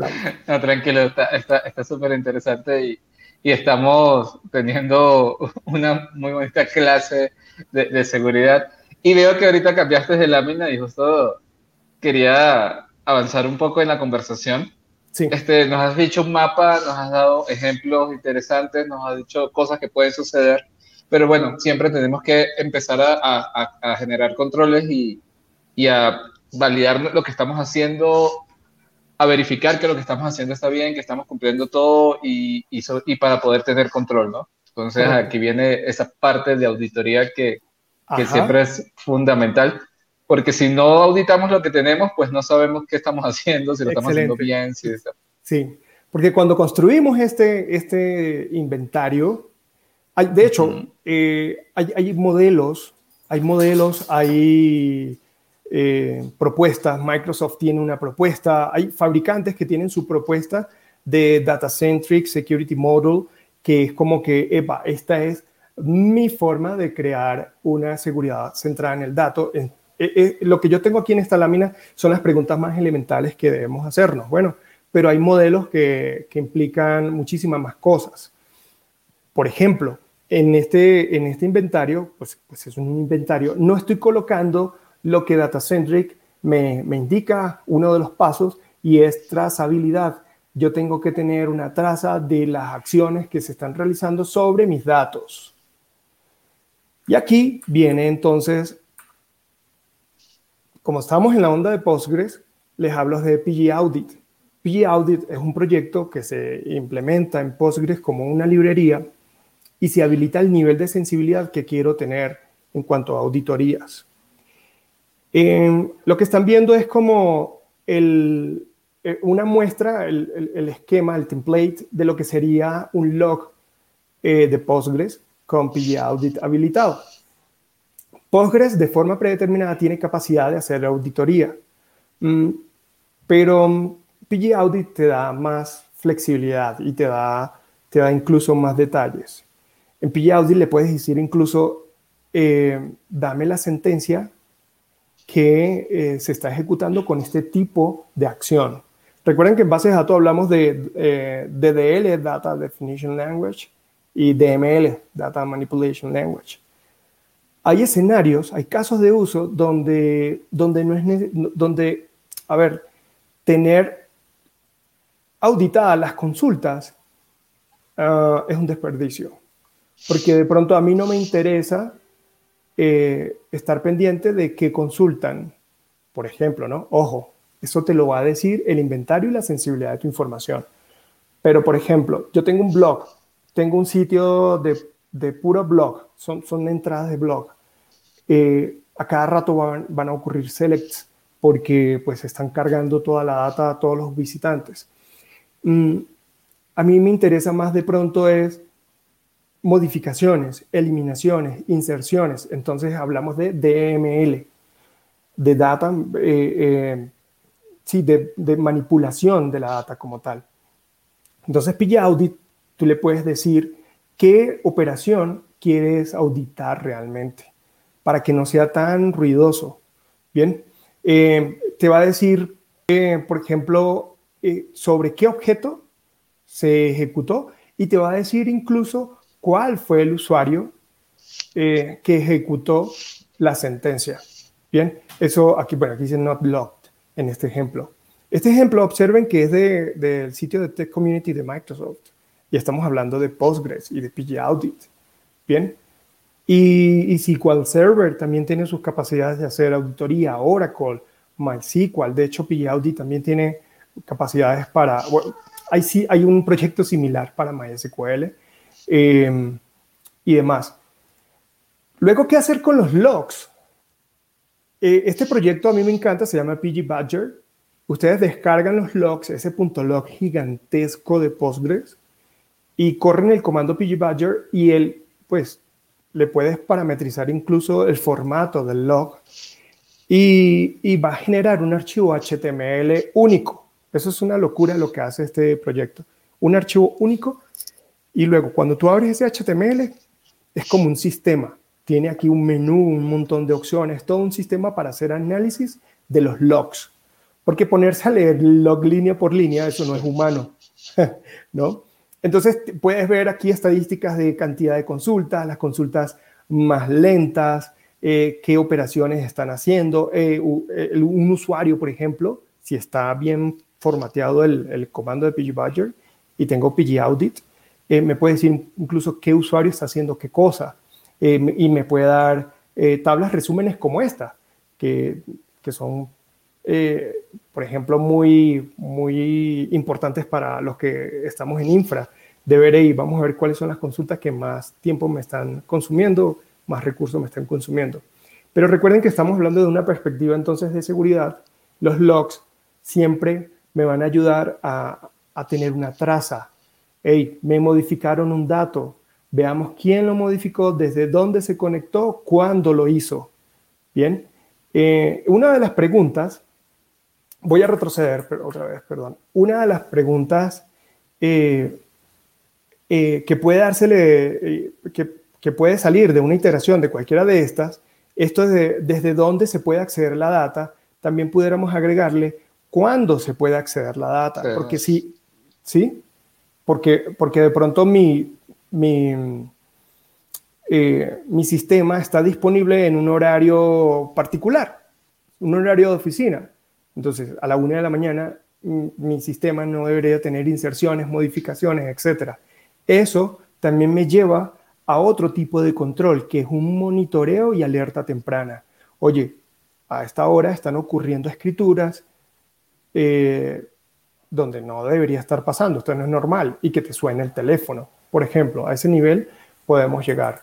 no, tranquilo, está súper interesante y, y, estamos teniendo una muy bonita clase de, de, seguridad. Y veo que ahorita cambiaste de lámina y justo quería avanzar un poco en la conversación. Sí. Este, nos has dicho un mapa, nos has dado ejemplos interesantes, nos has dicho cosas que pueden suceder, pero bueno, siempre tenemos que empezar a, a, generar controles y, y, a validar lo que estamos haciendo, a verificar que lo que estamos haciendo está bien, que estamos cumpliendo todo y, y, y para poder tener control, ¿no? Entonces aquí viene esa parte de auditoría que, que siempre es fundamental porque si no auditamos lo que tenemos, pues no sabemos qué estamos haciendo, si lo estamos haciendo bien. Si Sí, porque cuando construimos este, este inventario, hay, de hecho, eh, hay, modelos, hay modelos, hay eh, propuestas, Microsoft tiene una propuesta, hay fabricantes que tienen su propuesta de Data Centric Security Model, que es como que, epa, esta es mi forma de crear una seguridad centrada en el dato, eh, eh, lo que yo tengo aquí en esta lámina son las preguntas más elementales que debemos hacernos. Bueno, pero hay modelos que, implican muchísimas más cosas. Por ejemplo, en este, este inventario, pues, pues es un inventario, no estoy colocando lo que DataCentric me, me indica, uno de los pasos, y es trazabilidad. Yo tengo que tener una traza de las acciones que se están realizando sobre mis datos. Y aquí viene entonces como estamos en la onda de Postgres, les hablo de PG Audit. PG Audit es un proyecto que se implementa en Postgres como una librería y se habilita el nivel de sensibilidad que quiero tener en cuanto a auditorías. Lo que están viendo es como eh, una muestra, el, esquema, el template de lo que sería un log eh, de Postgres con PG Audit habilitado. Postgres de forma predeterminada tiene capacidad de hacer auditoría, mm, pero mm, PG Audit te da más flexibilidad y te da, te da incluso más detalles. En PG Audit le puedes decir incluso, eh, dame la sentencia que eh, se está ejecutando con este tipo de acción. Recuerden que en base de datos hablamos de eh, DDL, Data Definition Language, y DML, Data Manipulation Language. Hay escenarios, hay casos de uso donde, donde no es donde, a ver, tener auditadas las consultas ah, es un desperdicio, porque de pronto a mí no me interesa eh, estar pendiente de qué consultan, por ejemplo, ¿no? Ojo, eso te lo va a decir el inventario y la sensibilidad de tu información. Pero, por ejemplo, yo tengo un blog, tengo un sitio de, de puro blog, son, son entradas de blog. Eh, a cada rato van, van, a ocurrir selects porque pues están cargando toda la data a todos los visitantes. Mm, a mí me interesa más de pronto es modificaciones, eliminaciones, inserciones. Entonces hablamos de DML, de data, eh, eh, sí, de, manipulación de la data como tal. Entonces, PG Audit, tú le puedes decir qué operación quieres auditar realmente para que no sea tan ruidoso. Bien, eh, te va a decir, por ejemplo, sobre qué objeto se ejecutó y te va a decir incluso cuál fue el usuario eh, que ejecutó la sentencia. Bien, eso aquí, bueno, aquí dice not locked en este ejemplo. Este ejemplo, observen que es del sitio de Tech Community de Microsoft y estamos hablando de Postgres y de PG Audit. Bien, y, y SQL Server también tiene sus capacidades de hacer auditoría, Oracle, MySQL, de hecho PG Audit también tiene capacidades para, bueno, sí, hay un proyecto similar para MySQL Em, y demás. Luego, ¿qué hacer con los logs? Eh, este proyecto a mí me encanta, se llama PG Badger. Ustedes descargan los logs, ese punto log gigantesco de Postgres, y corren el comando PG Badger y él, pues, le puedes parametrizar incluso el formato del log y, y, va a generar un archivo HTML único. Eso es una locura lo que hace este proyecto. Un archivo único y luego, cuando tú abres ese HTML, es como un sistema. Tiene aquí un menú, un montón de opciones, todo un sistema para hacer análisis de los logs. Porque ponerse a leer log línea por línea, eso no es humano, ¿no? Entonces, puedes ver aquí estadísticas de cantidad de consultas, las consultas más lentas, eh, qué operaciones están haciendo. Eh, un usuario, por ejemplo, si está bien formateado el, comando de PG Badger y tengo PG Audit, eh, me puede decir incluso qué usuario está haciendo qué cosa eh, y me puede dar eh, tablas resúmenes como esta, que, que son, por ejemplo, muy, muy importantes para los que estamos en infra de ver vamos a ver cuáles son las consultas que más tiempo me están consumiendo, más recursos me están consumiendo. Pero recuerden que estamos hablando de una perspectiva entonces de seguridad. Los logs siempre me van a ayudar a, a tener una traza hey, me modificaron un dato, veamos quién lo modificó, desde dónde se conectó, cuándo lo hizo. Bien, eh, una de las preguntas, voy a retroceder pero otra vez, perdón, una de las preguntas eh, eh, que puede dársele, que, que, puede salir de una iteración de cualquiera de estas, esto es de, desde dónde se puede acceder la data, también pudiéramos agregarle cuándo se puede acceder la data, porque si, ¿sí? Porque, porque de pronto mi, eh, mi sistema está disponible en un horario particular, un horario de oficina. Entonces, a la una de la mañana, mi, sistema no debería tener inserciones, modificaciones, etc. Eso también me lleva a otro tipo de control, que es un monitoreo y alerta temprana. Oye, a esta hora están ocurriendo escrituras, eh, donde no debería estar pasando, esto no es normal, y que te suene el teléfono. Por ejemplo, a ese nivel podemos llegar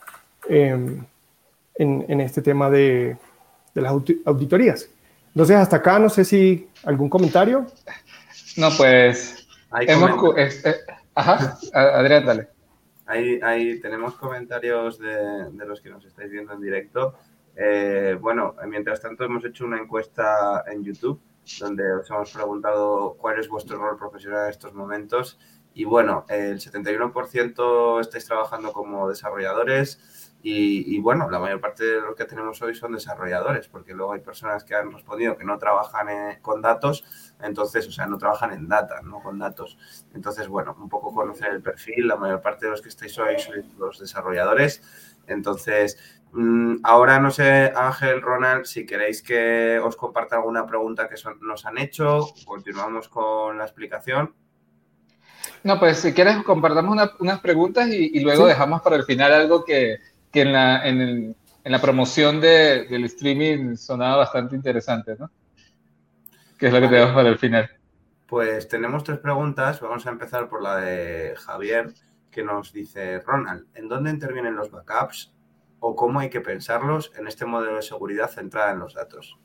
em, en, este tema de, las auditorías. Entonces, hasta acá, no sé si algún comentario. No, pues. Hemos, eh, ajá, Adrián, dale. Ahí, tenemos comentarios de, los que nos estáis viendo en directo. Eh, bueno, mientras tanto hemos hecho una encuesta en YouTube donde os hemos preguntado cuál es vuestro rol profesional en estos momentos. Y bueno, el 71% estáis trabajando como desarrolladores, y, bueno, la mayor parte de lo que tenemos hoy son desarrolladores, porque luego hay personas que han respondido que no trabajan con datos, entonces, o sea, no trabajan en data, no con datos. Entonces, bueno, un poco conocer el perfil, la mayor parte de los que estáis hoy sois los desarrolladores. Entonces, ahora no sé, Ángel, Ronald, si queréis que os comparta alguna pregunta que nos han hecho, continuamos con la explicación. No, pues si quieres compartamos unas preguntas y, luego dejamos para el final algo que, que en la, en, el, en la promoción de, del streaming sonaba bastante interesante, ¿no? ¿Qué es lo que tenemos para el final? Pues tenemos tres preguntas. Vamos a empezar por la de Javier, que nos dice, Ronald, ¿en dónde intervienen los backups o cómo hay que pensarlos en este modelo de seguridad centrada en los datos?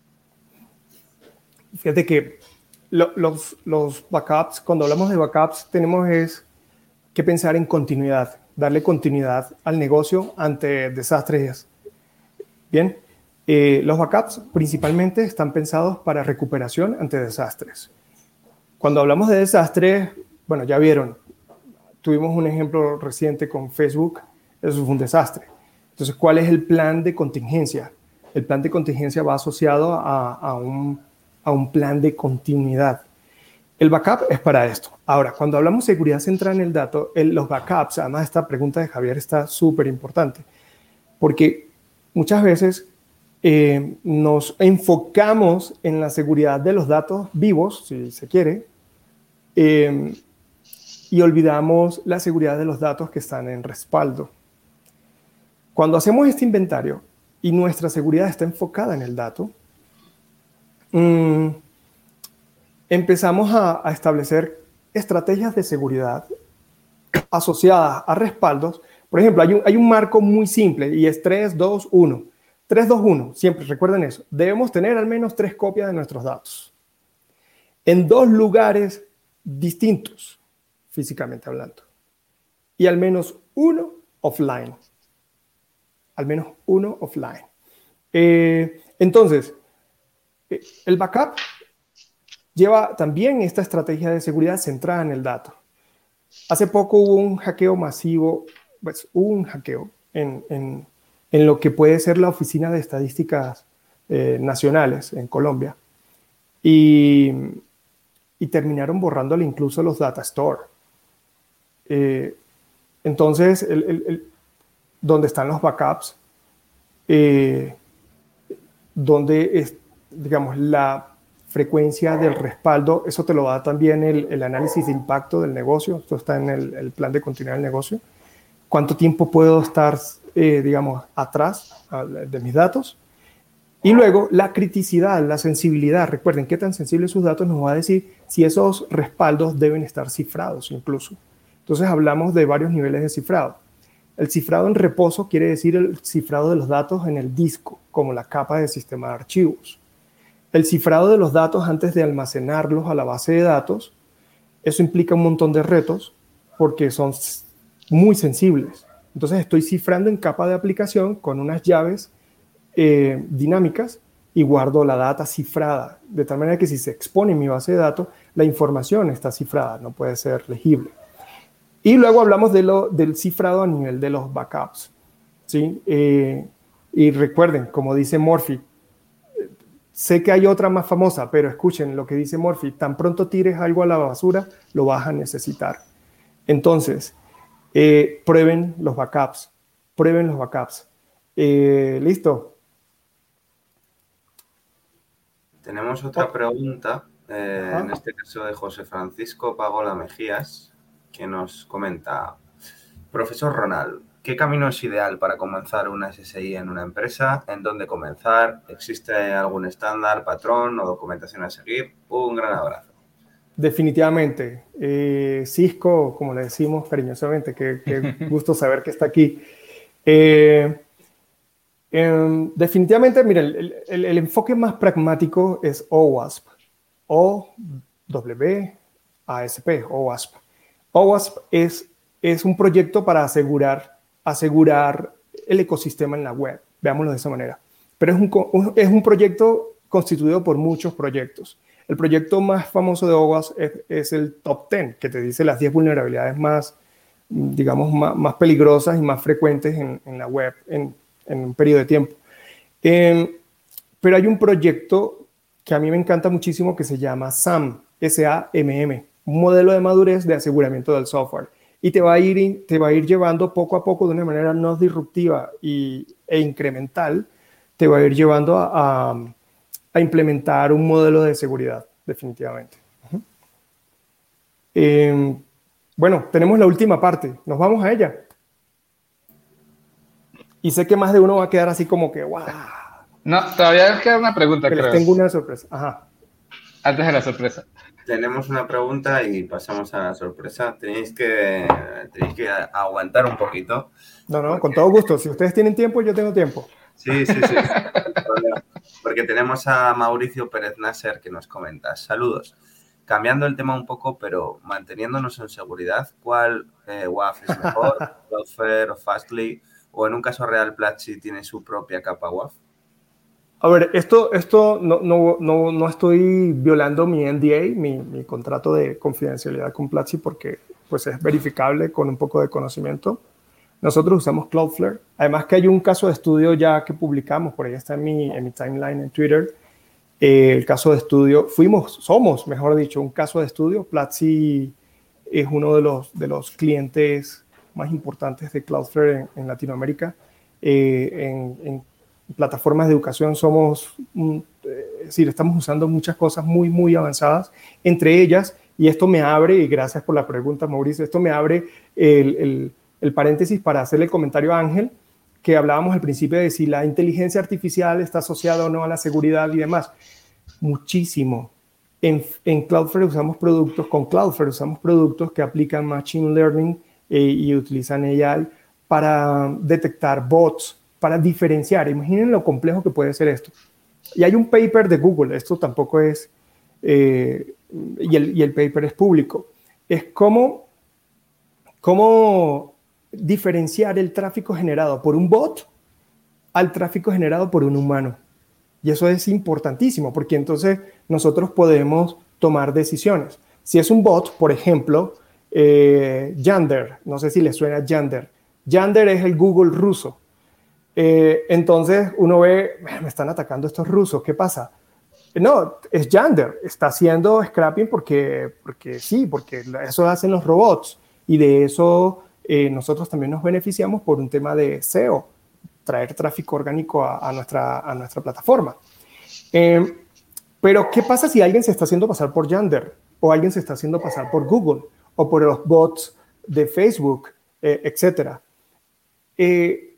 Fíjate que los, los backups, cuando hablamos de backups, tenemos es que pensar en continuidad darle continuidad al negocio ante desastres. Bien, eh, los backups principalmente están pensados para recuperación ante desastres. Cuando hablamos de desastres, bueno, ya vieron, tuvimos un ejemplo reciente con Facebook, eso fue un desastre. Entonces, ¿cuál es el plan de contingencia? El plan de contingencia va asociado a, un, plan de continuidad. El backup es para esto. Ahora, cuando hablamos de seguridad central en el dato, los backups, además esta pregunta de Javier está súper importante, porque muchas veces eh, nos enfocamos en la seguridad de los datos vivos, si se quiere, eh, y olvidamos la seguridad de los datos que están en respaldo. Cuando hacemos este inventario y nuestra seguridad está enfocada en el dato, mmm, empezamos a, establecer estrategias de seguridad asociadas a respaldos. Por ejemplo, hay un, hay un marco muy simple y es 3, 2, 1. 3, 2, 1, siempre recuerden eso. Debemos tener al menos tres copias de nuestros datos en dos lugares distintos, físicamente hablando, y al menos uno offline. Al menos uno offline. Eh, entonces, eh, el backup lleva también esta estrategia de seguridad centrada en el dato. Hace poco hubo un hackeo masivo, pues un hackeo en, en, en lo que puede ser la Oficina de Estadísticas eh, Nacionales en Colombia. Y, y, terminaron borrándole incluso los data store. Entonces, el, donde están los backups, eh, es, digamos, la frecuencia del respaldo, eso te lo da también el, análisis de impacto del negocio, esto está en el, plan de continuidad del negocio, cuánto tiempo puedo estar, eh, digamos, atrás de mis datos. Y luego la criticidad, la sensibilidad, recuerden qué tan sensibles sus datos nos va a decir si esos respaldos deben estar cifrados incluso. Entonces hablamos de varios niveles de cifrado. El cifrado en reposo quiere decir el cifrado de los datos en el disco, como la capa de sistema de archivos. El cifrado de los datos antes de almacenarlos a la base de datos, eso implica un montón de retos porque son muy sensibles. Entonces estoy cifrando en capa de aplicación con unas llaves eh, dinámicas y guardo la data cifrada, de tal manera que si se expone mi base de datos, la información está cifrada, no puede ser legible. Y luego hablamos de lo, del cifrado a nivel de los backups. ¿sí? Eh, y recuerden, como dice Morphy, Sé que hay otra más famosa, pero escuchen lo que dice Morphy, tan pronto tires algo a la basura, lo vas a necesitar. Entonces, eh, prueben los backups, prueben los backups. Eh, ¿Listo? Tenemos otra pregunta, eh, en este caso de José Francisco Pagola Mejías, que nos comenta, profesor Ronald, ¿Qué camino es ideal para comenzar una SSI en una empresa? ¿En dónde comenzar? ¿Existe algún estándar, patrón o documentación a seguir? Un gran abrazo. Definitivamente. Eh, Cisco, como le decimos cariñosamente, qué, gusto saber que está aquí. Eh, em, definitivamente, mira, el, enfoque más pragmático es OWASP. O, W, ASP, OWASP. OWASP es, es un proyecto para asegurar, asegurar el ecosistema en la web, veámoslo de esa manera. Pero es un, es un proyecto constituido por muchos proyectos. El proyecto más famoso de OWASP es, el Top 10, que te dice las 10 vulnerabilidades más, digamos, más, peligrosas y más frecuentes en, la web en, un periodo de tiempo. Em, pero hay un proyecto que a mí me encanta muchísimo que se llama SAM, S-A-M-M, un modelo de madurez de aseguramiento del software. Y te va a ir, te va a ir llevando poco a poco de una manera no disruptiva y, e incremental, te va a ir llevando a, a, implementar un modelo de seguridad, definitivamente. Em, bueno, tenemos la última parte, nos vamos a ella. Y sé que más de uno va a quedar así como que, wow. No, todavía queda una pregunta. Pero tengo una sorpresa. Ajá. Antes de la sorpresa. Tenemos una pregunta y pasamos a la sorpresa. Tenéis que, tenéis que aguantar un poquito. No, no, con todo gusto. Si ustedes tienen tiempo, yo tengo tiempo. Sí, sí, sí. porque tenemos a Mauricio Pérez Nasser que nos comenta. Saludos. Cambiando el tema un poco, pero manteniéndonos en seguridad, ¿cuál eh, WAF es mejor? ¿Cloudflare o Fastly? ¿O en un caso real, Platzi tiene su propia capa WAF? A ver, esto, esto no, no, no, no estoy violando mi NDA, mi, mi, contrato de confidencialidad con Platzi, porque pues es verificable con un poco de conocimiento. Nosotros usamos Cloudflare. Además que hay un caso de estudio ya que publicamos, por ahí está en mi, en mi timeline en Twitter. Eh, el caso de estudio, fuimos, somos, mejor dicho, un caso de estudio. Platzi es uno de los, de los clientes más importantes de Cloudflare en, Latinoamérica. Eh, en, en plataformas de educación somos, eh, es decir, estamos usando muchas cosas muy, muy avanzadas, entre ellas, y esto me abre, y gracias por la pregunta, Mauricio, esto me abre el, el, paréntesis para hacerle el comentario a Ángel, que hablábamos al principio de si la inteligencia artificial está asociada o no a la seguridad y demás. Muchísimo. En, en Cloudflare usamos productos, con Cloudflare usamos productos que aplican Machine Learning eh, y utilizan AI para detectar bots, para diferenciar. Imaginen lo complejo que puede ser esto. Y hay un paper de Google, esto tampoco es, eh, y, el, paper es público, es cómo, cómo diferenciar el tráfico generado por un bot al tráfico generado por un humano. Y eso es importantísimo, porque entonces nosotros podemos tomar decisiones. Si es un bot, por ejemplo, eh, Yander, no sé si les suena Yander. Yander es el Google ruso. Eh, entonces uno ve, me están atacando estos rusos, ¿qué pasa? No, es Yander, está haciendo scrapping porque, porque sí, porque eso hacen los robots y de eso eh, nosotros también nos beneficiamos por un tema de SEO, traer tráfico orgánico a, nuestra, a nuestra plataforma. Eh, pero, ¿qué pasa si alguien se está haciendo pasar por Yander o alguien se está haciendo pasar por Google o por los bots de Facebook, etcétera?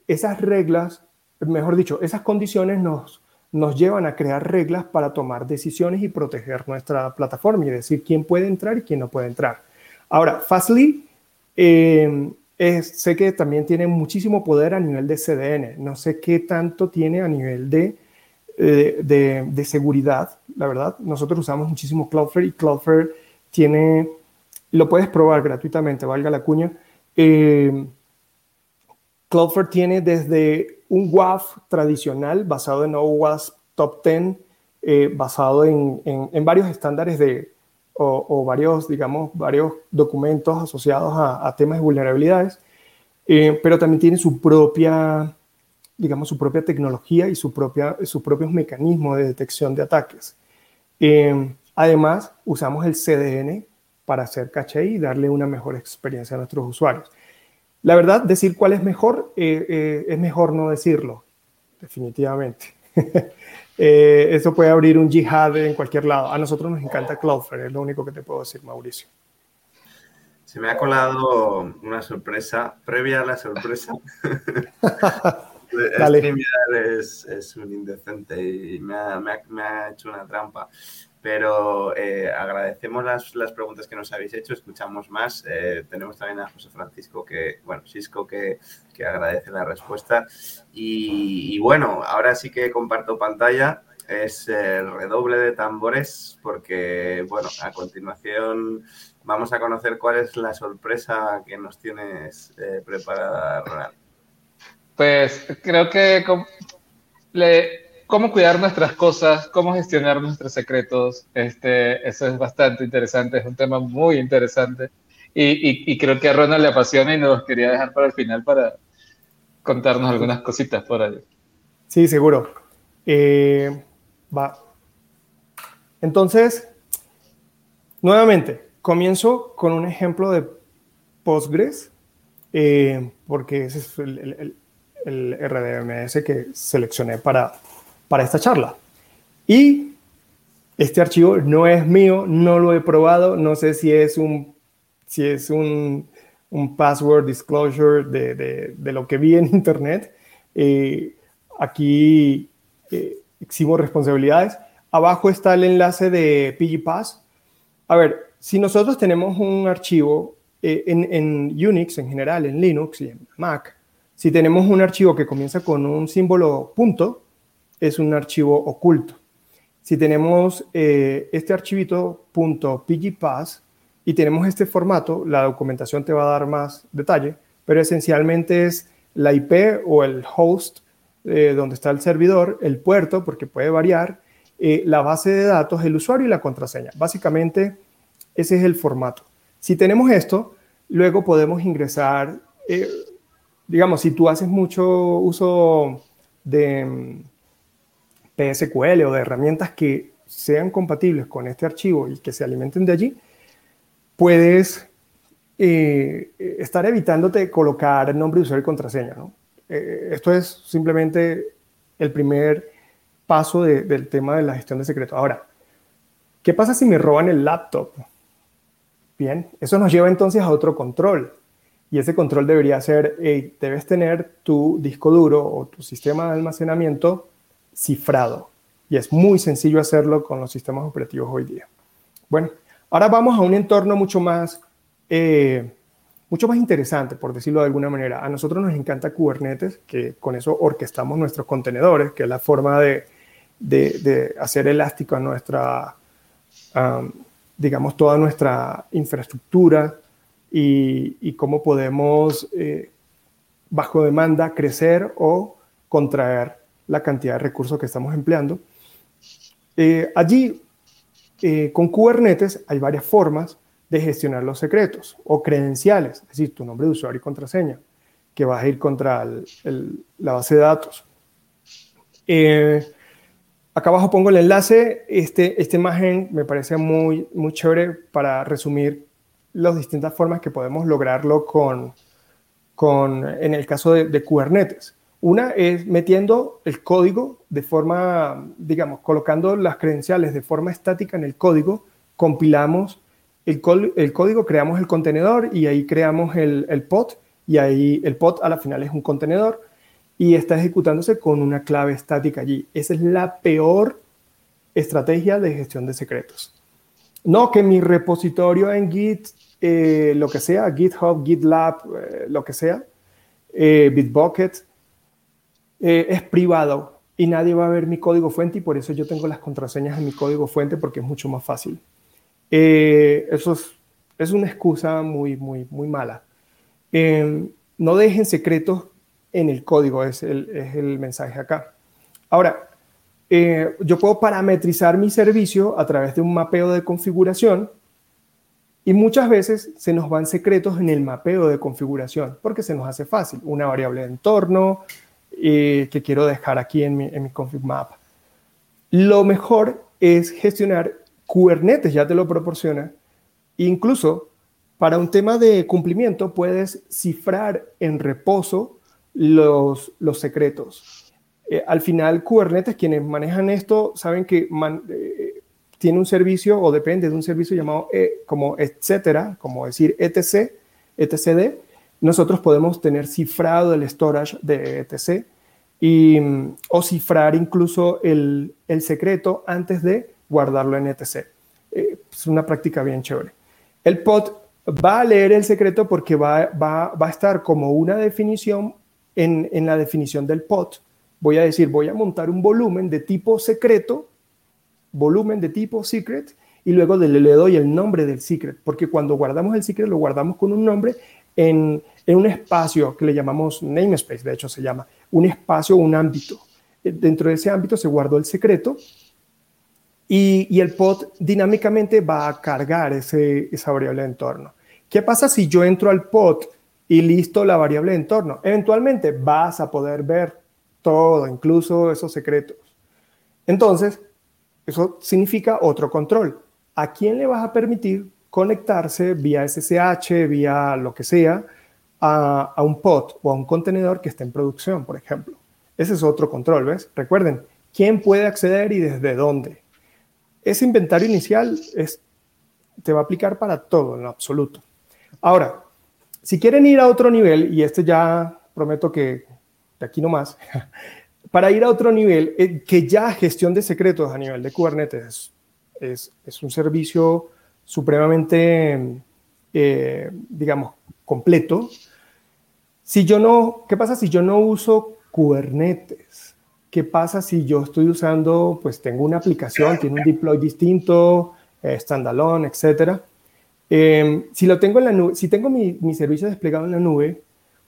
Esas reglas, mejor dicho, esas condiciones nos, nos llevan a crear reglas para tomar decisiones y proteger nuestra plataforma y decir quién puede entrar y quién no puede entrar. Ahora, Fastly, eh, sé que también tiene muchísimo poder a nivel de CDN. No sé qué tanto tiene a nivel de, eh, de, de, seguridad, la verdad. Nosotros usamos muchísimo Cloudflare y Cloudflare tiene, lo puedes probar gratuitamente, valga la cuña. Eh, Cloudflare tiene desde un WAF tradicional basado en OWASP Top 10, eh, basado en, varios estándares de, o, varios, digamos, varios documentos asociados a, temas de vulnerabilidades, eh, pero también tiene su propia, digamos, su propia tecnología y su propia, sus propios mecanismos de detección de ataques. Eh, además, usamos el CDN para hacer caché y darle una mejor experiencia a nuestros usuarios. La verdad, decir cuál es mejor, eh, eh, es mejor no decirlo, definitivamente. Eh, eso puede abrir un jihad en cualquier lado. A nosotros nos encanta Cloudflare, es lo único que te puedo decir, Mauricio. Se me ha colado una sorpresa, previa a la sorpresa. Dale. Es, es, un indecente y me ha, me ha hecho una trampa pero eh, agradecemos las, las, preguntas que nos habéis hecho, escuchamos más. Eh, tenemos también a José Francisco, que, bueno, Cisco, que, que agradece la respuesta. Y, bueno, ahora sí que comparto pantalla es el redoble de tambores porque, bueno, a continuación vamos a conocer cuál es la sorpresa que nos tienes eh, preparada, Ronald. Pues creo que cómo cuidar nuestras cosas, cómo gestionar nuestros secretos, este, eso es bastante interesante, es un tema muy interesante y, creo que a Ronald le apasiona y nos quería dejar para el final para contarnos algunas cositas por ahí. Sí, seguro. Eh, va. Entonces, nuevamente, comienzo con un ejemplo de Postgres, eh, porque ese es el, RDMS que seleccioné para, para esta charla. Y este archivo no es mío, no lo he probado, no sé si es un, si es un, password disclosure de, lo que vi en internet. Eh, aquí eh, exhibo responsabilidades. Abajo está el enlace de PGPass. A ver, si nosotros tenemos un archivo eh, en, Unix en general, en Linux y en Mac, si tenemos un archivo que comienza con un símbolo punto, es un archivo oculto. Si tenemos eh, este archivito .pgpass y tenemos este formato, la documentación te va a dar más detalle, pero esencialmente es la IP o el host eh, donde está el servidor, el puerto, porque puede variar, eh, la base de datos, el usuario y la contraseña. Básicamente, ese es el formato. Si tenemos esto, luego podemos ingresar, eh, digamos, si tú haces mucho uso de mm, PSQL o de herramientas que sean compatibles con este archivo y que se alimenten de allí, puedes estar evitándote colocar nombre de usuario y contraseña. Eh, esto es simplemente el primer paso del tema de la gestión de secretos. Ahora, ¿qué pasa si me roban el laptop? Bien, eso nos lleva entonces a otro control. Y ese control debería ser, debes tener tu disco duro o tu sistema de almacenamiento cifrado. Y es muy sencillo hacerlo con los sistemas operativos hoy día. Bueno, ahora vamos a un entorno mucho más eh, mucho más interesante, por decirlo de alguna manera. A nosotros nos encanta Kubernetes, que con eso orquestamos nuestros contenedores, que es la forma de, hacer elástico a nuestra, digamos, toda nuestra infraestructura y, y cómo podemos, eh, bajo demanda, crecer o contraer la cantidad de recursos que estamos empleando. Eh, allí, eh, con Kubernetes hay varias formas de gestionar los secretos o credenciales, es decir, tu nombre de usuario y contraseña, que vas a ir contra la base de datos. Eh, acá abajo pongo el enlace. Este, esta imagen me parece muy, muy chévere para resumir las distintas formas que podemos lograrlo con, con en el caso de, de Kubernetes. Una es metiendo el código de forma, digamos, colocando las credenciales de forma estática en el código, compilamos el, código, creamos el contenedor y ahí creamos el, el pod y ahí el pod a la final es un contenedor y está ejecutándose con una clave estática allí. Esa es la peor estrategia de gestión de secretos. No que mi repositorio en Git, eh, lo que sea, GitHub, GitLab, eh, lo que sea, eh, Bitbucket, es privado y nadie va a ver mi código fuente y por eso yo tengo las contraseñas en mi código fuente porque es mucho más fácil. Eh, eso es, una excusa muy, muy, muy mala. Em, no dejen secretos en el código, es el, mensaje acá. Ahora, eh, yo puedo parametrizar mi servicio a través de un mapeo de configuración y muchas veces se nos van secretos en el mapeo de configuración porque se nos hace fácil. Una variable de entorno eh, que quiero dejar aquí en mi, en mi config map. Lo mejor es gestionar Kubernetes ya te lo proporciona. Incluso para un tema de cumplimiento puedes cifrar en reposo los, los secretos. Eh, al final, Kubernetes, quienes manejan esto, saben que eh, tiene un servicio o depende de un servicio llamado eh, como etcétera, como decir etc, etcd. Nosotros podemos tener cifrado el storage de etc y, mm, o cifrar incluso el, el secreto antes de guardarlo en etc. Eh, es una práctica bien chévere. El pod va a leer el secreto porque va, va, va a estar como una definición en, en, la definición del pod voy a decir, voy a montar un volumen de tipo secreto, volumen de tipo secret, y luego le, le doy el nombre del secret, porque cuando guardamos el secret lo guardamos con un nombre en, un espacio que le llamamos namespace, de hecho se llama, un espacio, un ámbito. Eh, dentro de ese ámbito se guardó el secreto y, y el pod dinámicamente va a cargar ese, esa variable de entorno. ¿Qué pasa si yo entro al pod y listo la variable de entorno? Eventualmente vas a poder ver todo, incluso esos secretos. Entonces, eso significa otro control. ¿A quién le vas a permitir conectarse vía SSH, vía lo que sea, a, a, un pod o a un contenedor que esté en producción, por ejemplo? Ese es otro control, ¿ves? Recuerden, ¿quién puede acceder y desde dónde? Ese inventario inicial es, te va a aplicar para todo, en lo absoluto. Ahora, si quieren ir a otro nivel, y este ya prometo que de aquí no más, para ir a otro nivel, eh, que ya gestión de secretos a nivel de Kubernetes es, es, un servicio supremamente, eh, digamos, completo. Si yo no, ¿qué pasa si yo no uso Kubernetes? ¿Qué pasa si yo estoy usando, pues tengo una aplicación, tiene un deploy distinto, eh, standalone, etcétera? Eh, si lo tengo en la si tengo mi, mi, servicio desplegado en la nube,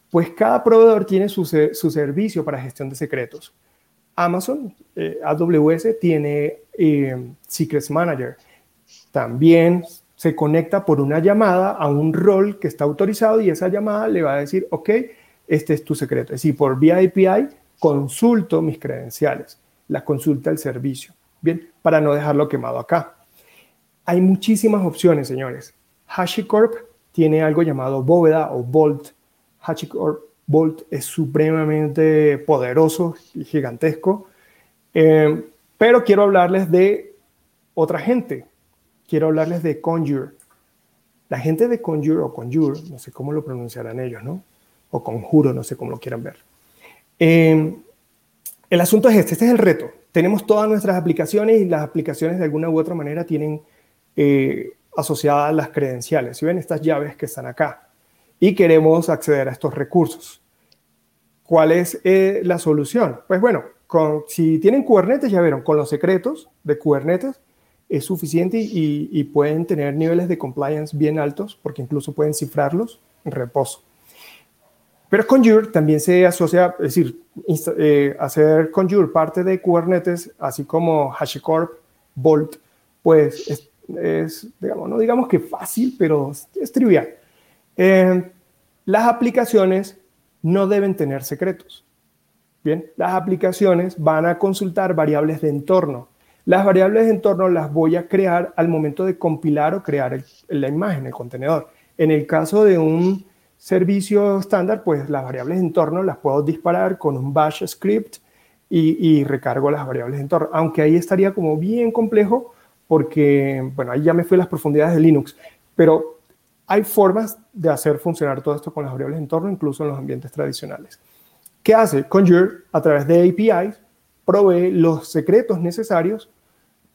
pues cada proveedor tiene su, su servicio para gestión de secretos. Amazon, eh, AWS, tiene eh, Secrets Manager. También se conecta por una llamada a un rol que está autorizado y esa llamada le va a decir, ok, este es tu secreto. Es decir, por vía API consulto mis credenciales, la consulta el servicio. Bien, para no dejarlo quemado acá. Hay muchísimas opciones, señores. HashiCorp tiene algo llamado bóveda o Vault. HashiCorp Vault es supremamente poderoso y gigantesco. Eh, pero quiero hablarles de otra gente. Quiero hablarles de Conjure. La gente de Conjure o Conjure, no sé cómo lo pronunciarán ellos, ¿no? O Conjuro, no sé cómo lo quieran ver. Eh, el asunto es este, este es el reto. Tenemos todas nuestras aplicaciones y las aplicaciones de alguna u otra manera tienen eh, asociadas las credenciales. Si ven estas llaves que están acá y queremos acceder a estos recursos. ¿Cuál es eh, la solución? Pues bueno, con, si tienen Kubernetes, ya vieron, con los secretos de Kubernetes es suficiente y, pueden tener niveles de compliance bien altos porque incluso pueden cifrarlos en reposo. Pero Conjure también se asocia, es decir, eh, hacer Conjure parte de Kubernetes, así como HashiCorp, Vault, pues es es, digamos, no digamos que fácil, pero es trivial. Eh, las aplicaciones no deben tener secretos. Bien, las aplicaciones van a consultar variables de entorno. Las variables de entorno las voy a crear al momento de compilar o crear la imagen, el contenedor. En el caso de un servicio estándar, pues las variables de entorno las puedo disparar con un bash script y, y recargo las variables de entorno. Aunque ahí estaría como bien complejo porque, bueno, ahí ya me fui a las profundidades de Linux, pero hay formas de hacer funcionar todo esto con las variables de entorno, incluso en los ambientes tradicionales. ¿Qué hace? Conjure, a través de APIs, provee los secretos necesarios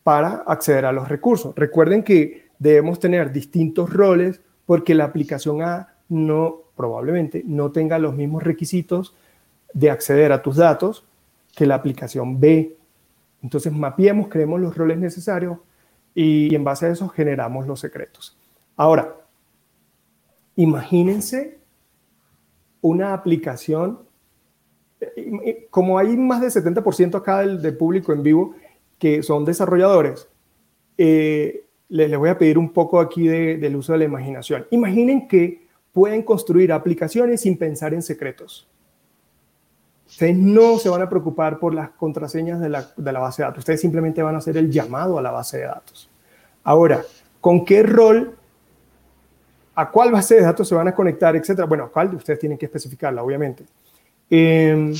para acceder a los recursos. Recuerden que debemos tener distintos roles porque la aplicación A no, probablemente, no tenga los mismos requisitos de acceder a tus datos que la aplicación B. Entonces, mapeemos, creemos los roles necesarios y en base a eso generamos los secretos. Ahora, imagínense una aplicación, como hay más del 70% acá del, público en vivo que son desarrolladores, eh, les, les, voy a pedir un poco aquí de, del uso de la imaginación. Imaginen que pueden construir aplicaciones sin pensar en secretos. Ustedes no se van a preocupar por las contraseñas de la, de la, base de datos. Ustedes simplemente van a hacer el llamado a la base de datos. Ahora, ¿con qué rol, a cuál base de datos se van a conectar, etcétera? Bueno, cuál ustedes tienen que especificarla, obviamente. Eh,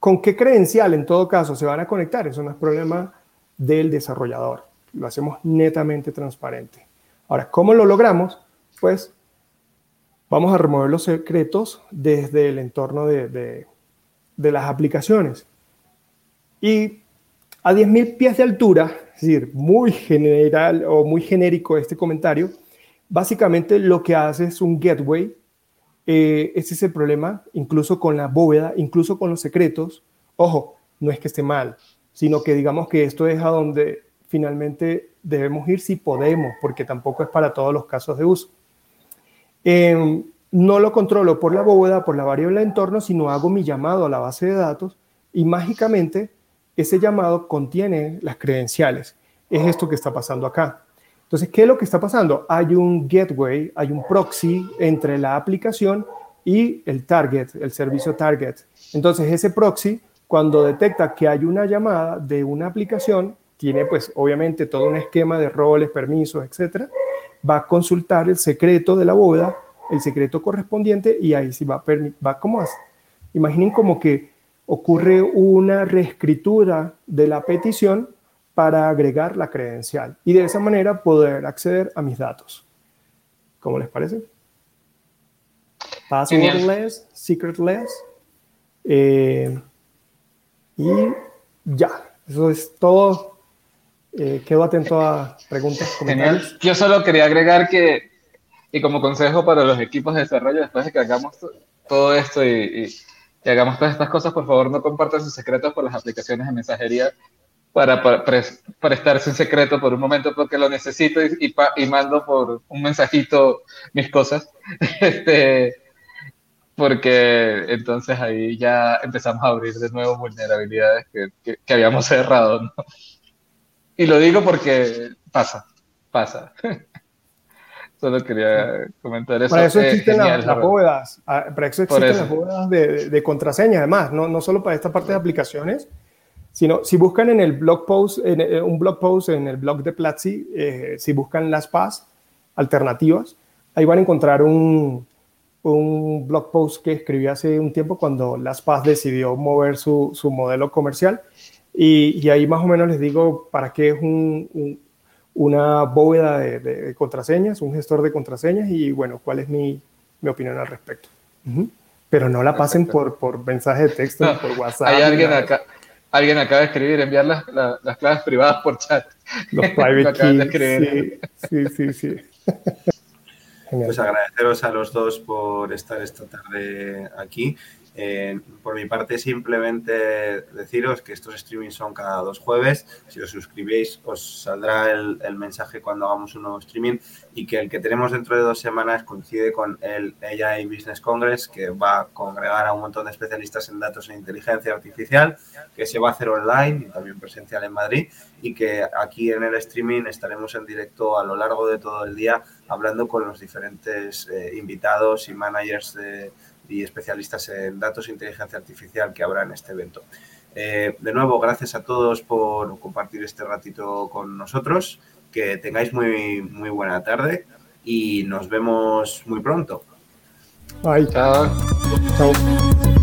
¿Con qué credencial, en todo caso, se van a conectar? Eso no es problema del desarrollador. Lo hacemos netamente transparente. Ahora, ¿cómo lo logramos? Pues vamos a remover los secretos desde el entorno de, de las aplicaciones. Y a 10.000 pies de altura, es decir, muy general o muy genérico este comentario, básicamente lo que hace es un gateway. Eh, ese es el problema, incluso con la bóveda, incluso con los secretos. Ojo, no es que esté mal, sino que digamos que esto es a donde finalmente debemos ir si podemos, porque tampoco es para todos los casos de uso. Em, no lo controlo por la bóveda, por la variable de entorno, sino hago mi llamado a la base de datos y mágicamente ese llamado contiene las credenciales. Es esto que está pasando acá. Entonces, ¿qué es lo que está pasando? Hay un gateway, hay un proxy entre la aplicación y el target, el servicio target. Entonces, ese proxy, cuando detecta que hay una llamada de una aplicación, tiene pues obviamente todo un esquema de roles, permisos, etcétera, va a consultar el secreto de la bóveda, el secreto correspondiente y ahí sí va va como imaginen como que ocurre una reescritura de la petición para agregar la credencial y de esa manera poder acceder a mis datos. ¿Cómo les parece? Passwordless, secretless. Eh, y ya, eso es todo. Eh, quedo atento a preguntas. Genial. Yo solo quería agregar que, y como consejo para los equipos de desarrollo, después de que hagamos todo esto y, y hagamos todas estas cosas, por favor no compartan sus secretos por las aplicaciones de mensajería para, para prestarse un secreto por un momento porque lo necesito y, y, mando por un mensajito mis cosas. Este, porque entonces ahí ya empezamos a abrir de nuevo vulnerabilidades que, que, habíamos cerrado. ¿no? Y lo digo porque pasa, pasa. Solo quería comentar eso. Para eso existen las, bóvedas, ah, para eso existen las bóvedas de, de, contraseña, además, no, no solo para esta parte de aplicaciones, sino si buscan en el blog post, en, eh, un blog post en el blog de Platzi, eh, si buscan las PAS alternativas, ahí van a encontrar un, un blog post que escribí hace un tiempo cuando las PAS decidió mover su, su modelo comercial y, y, ahí más o menos les digo para qué es un, una bóveda de, contraseñas, un gestor de contraseñas y bueno, cuál es mi, mi opinión al respecto. Pero no la pasen por, por mensaje de texto, por WhatsApp. Hay alguien acá, Alguien acaba de escribir, enviar las, las, claves privadas por chat. Los private keys. Sí, sí, sí. sí. Pues agradeceros a los dos por estar esta tarde aquí. Eh, por mi parte, simplemente deciros que estos streamings son cada dos jueves. Si os suscribéis, os saldrá el, el, mensaje cuando hagamos un nuevo streaming y que el que tenemos dentro de dos semanas coincide con el AI Business Congress, que va a congregar a un montón de especialistas en datos e inteligencia artificial, que se va a hacer online y también presencial en Madrid y que aquí en el streaming estaremos en directo a lo largo de todo el día hablando con los diferentes eh, invitados y managers de y especialistas en datos e inteligencia artificial que habrá en este evento. Eh, de nuevo, gracias a todos por compartir este ratito con nosotros. Que tengáis muy, muy buena tarde y nos vemos muy pronto. Bye. Chao. Chao.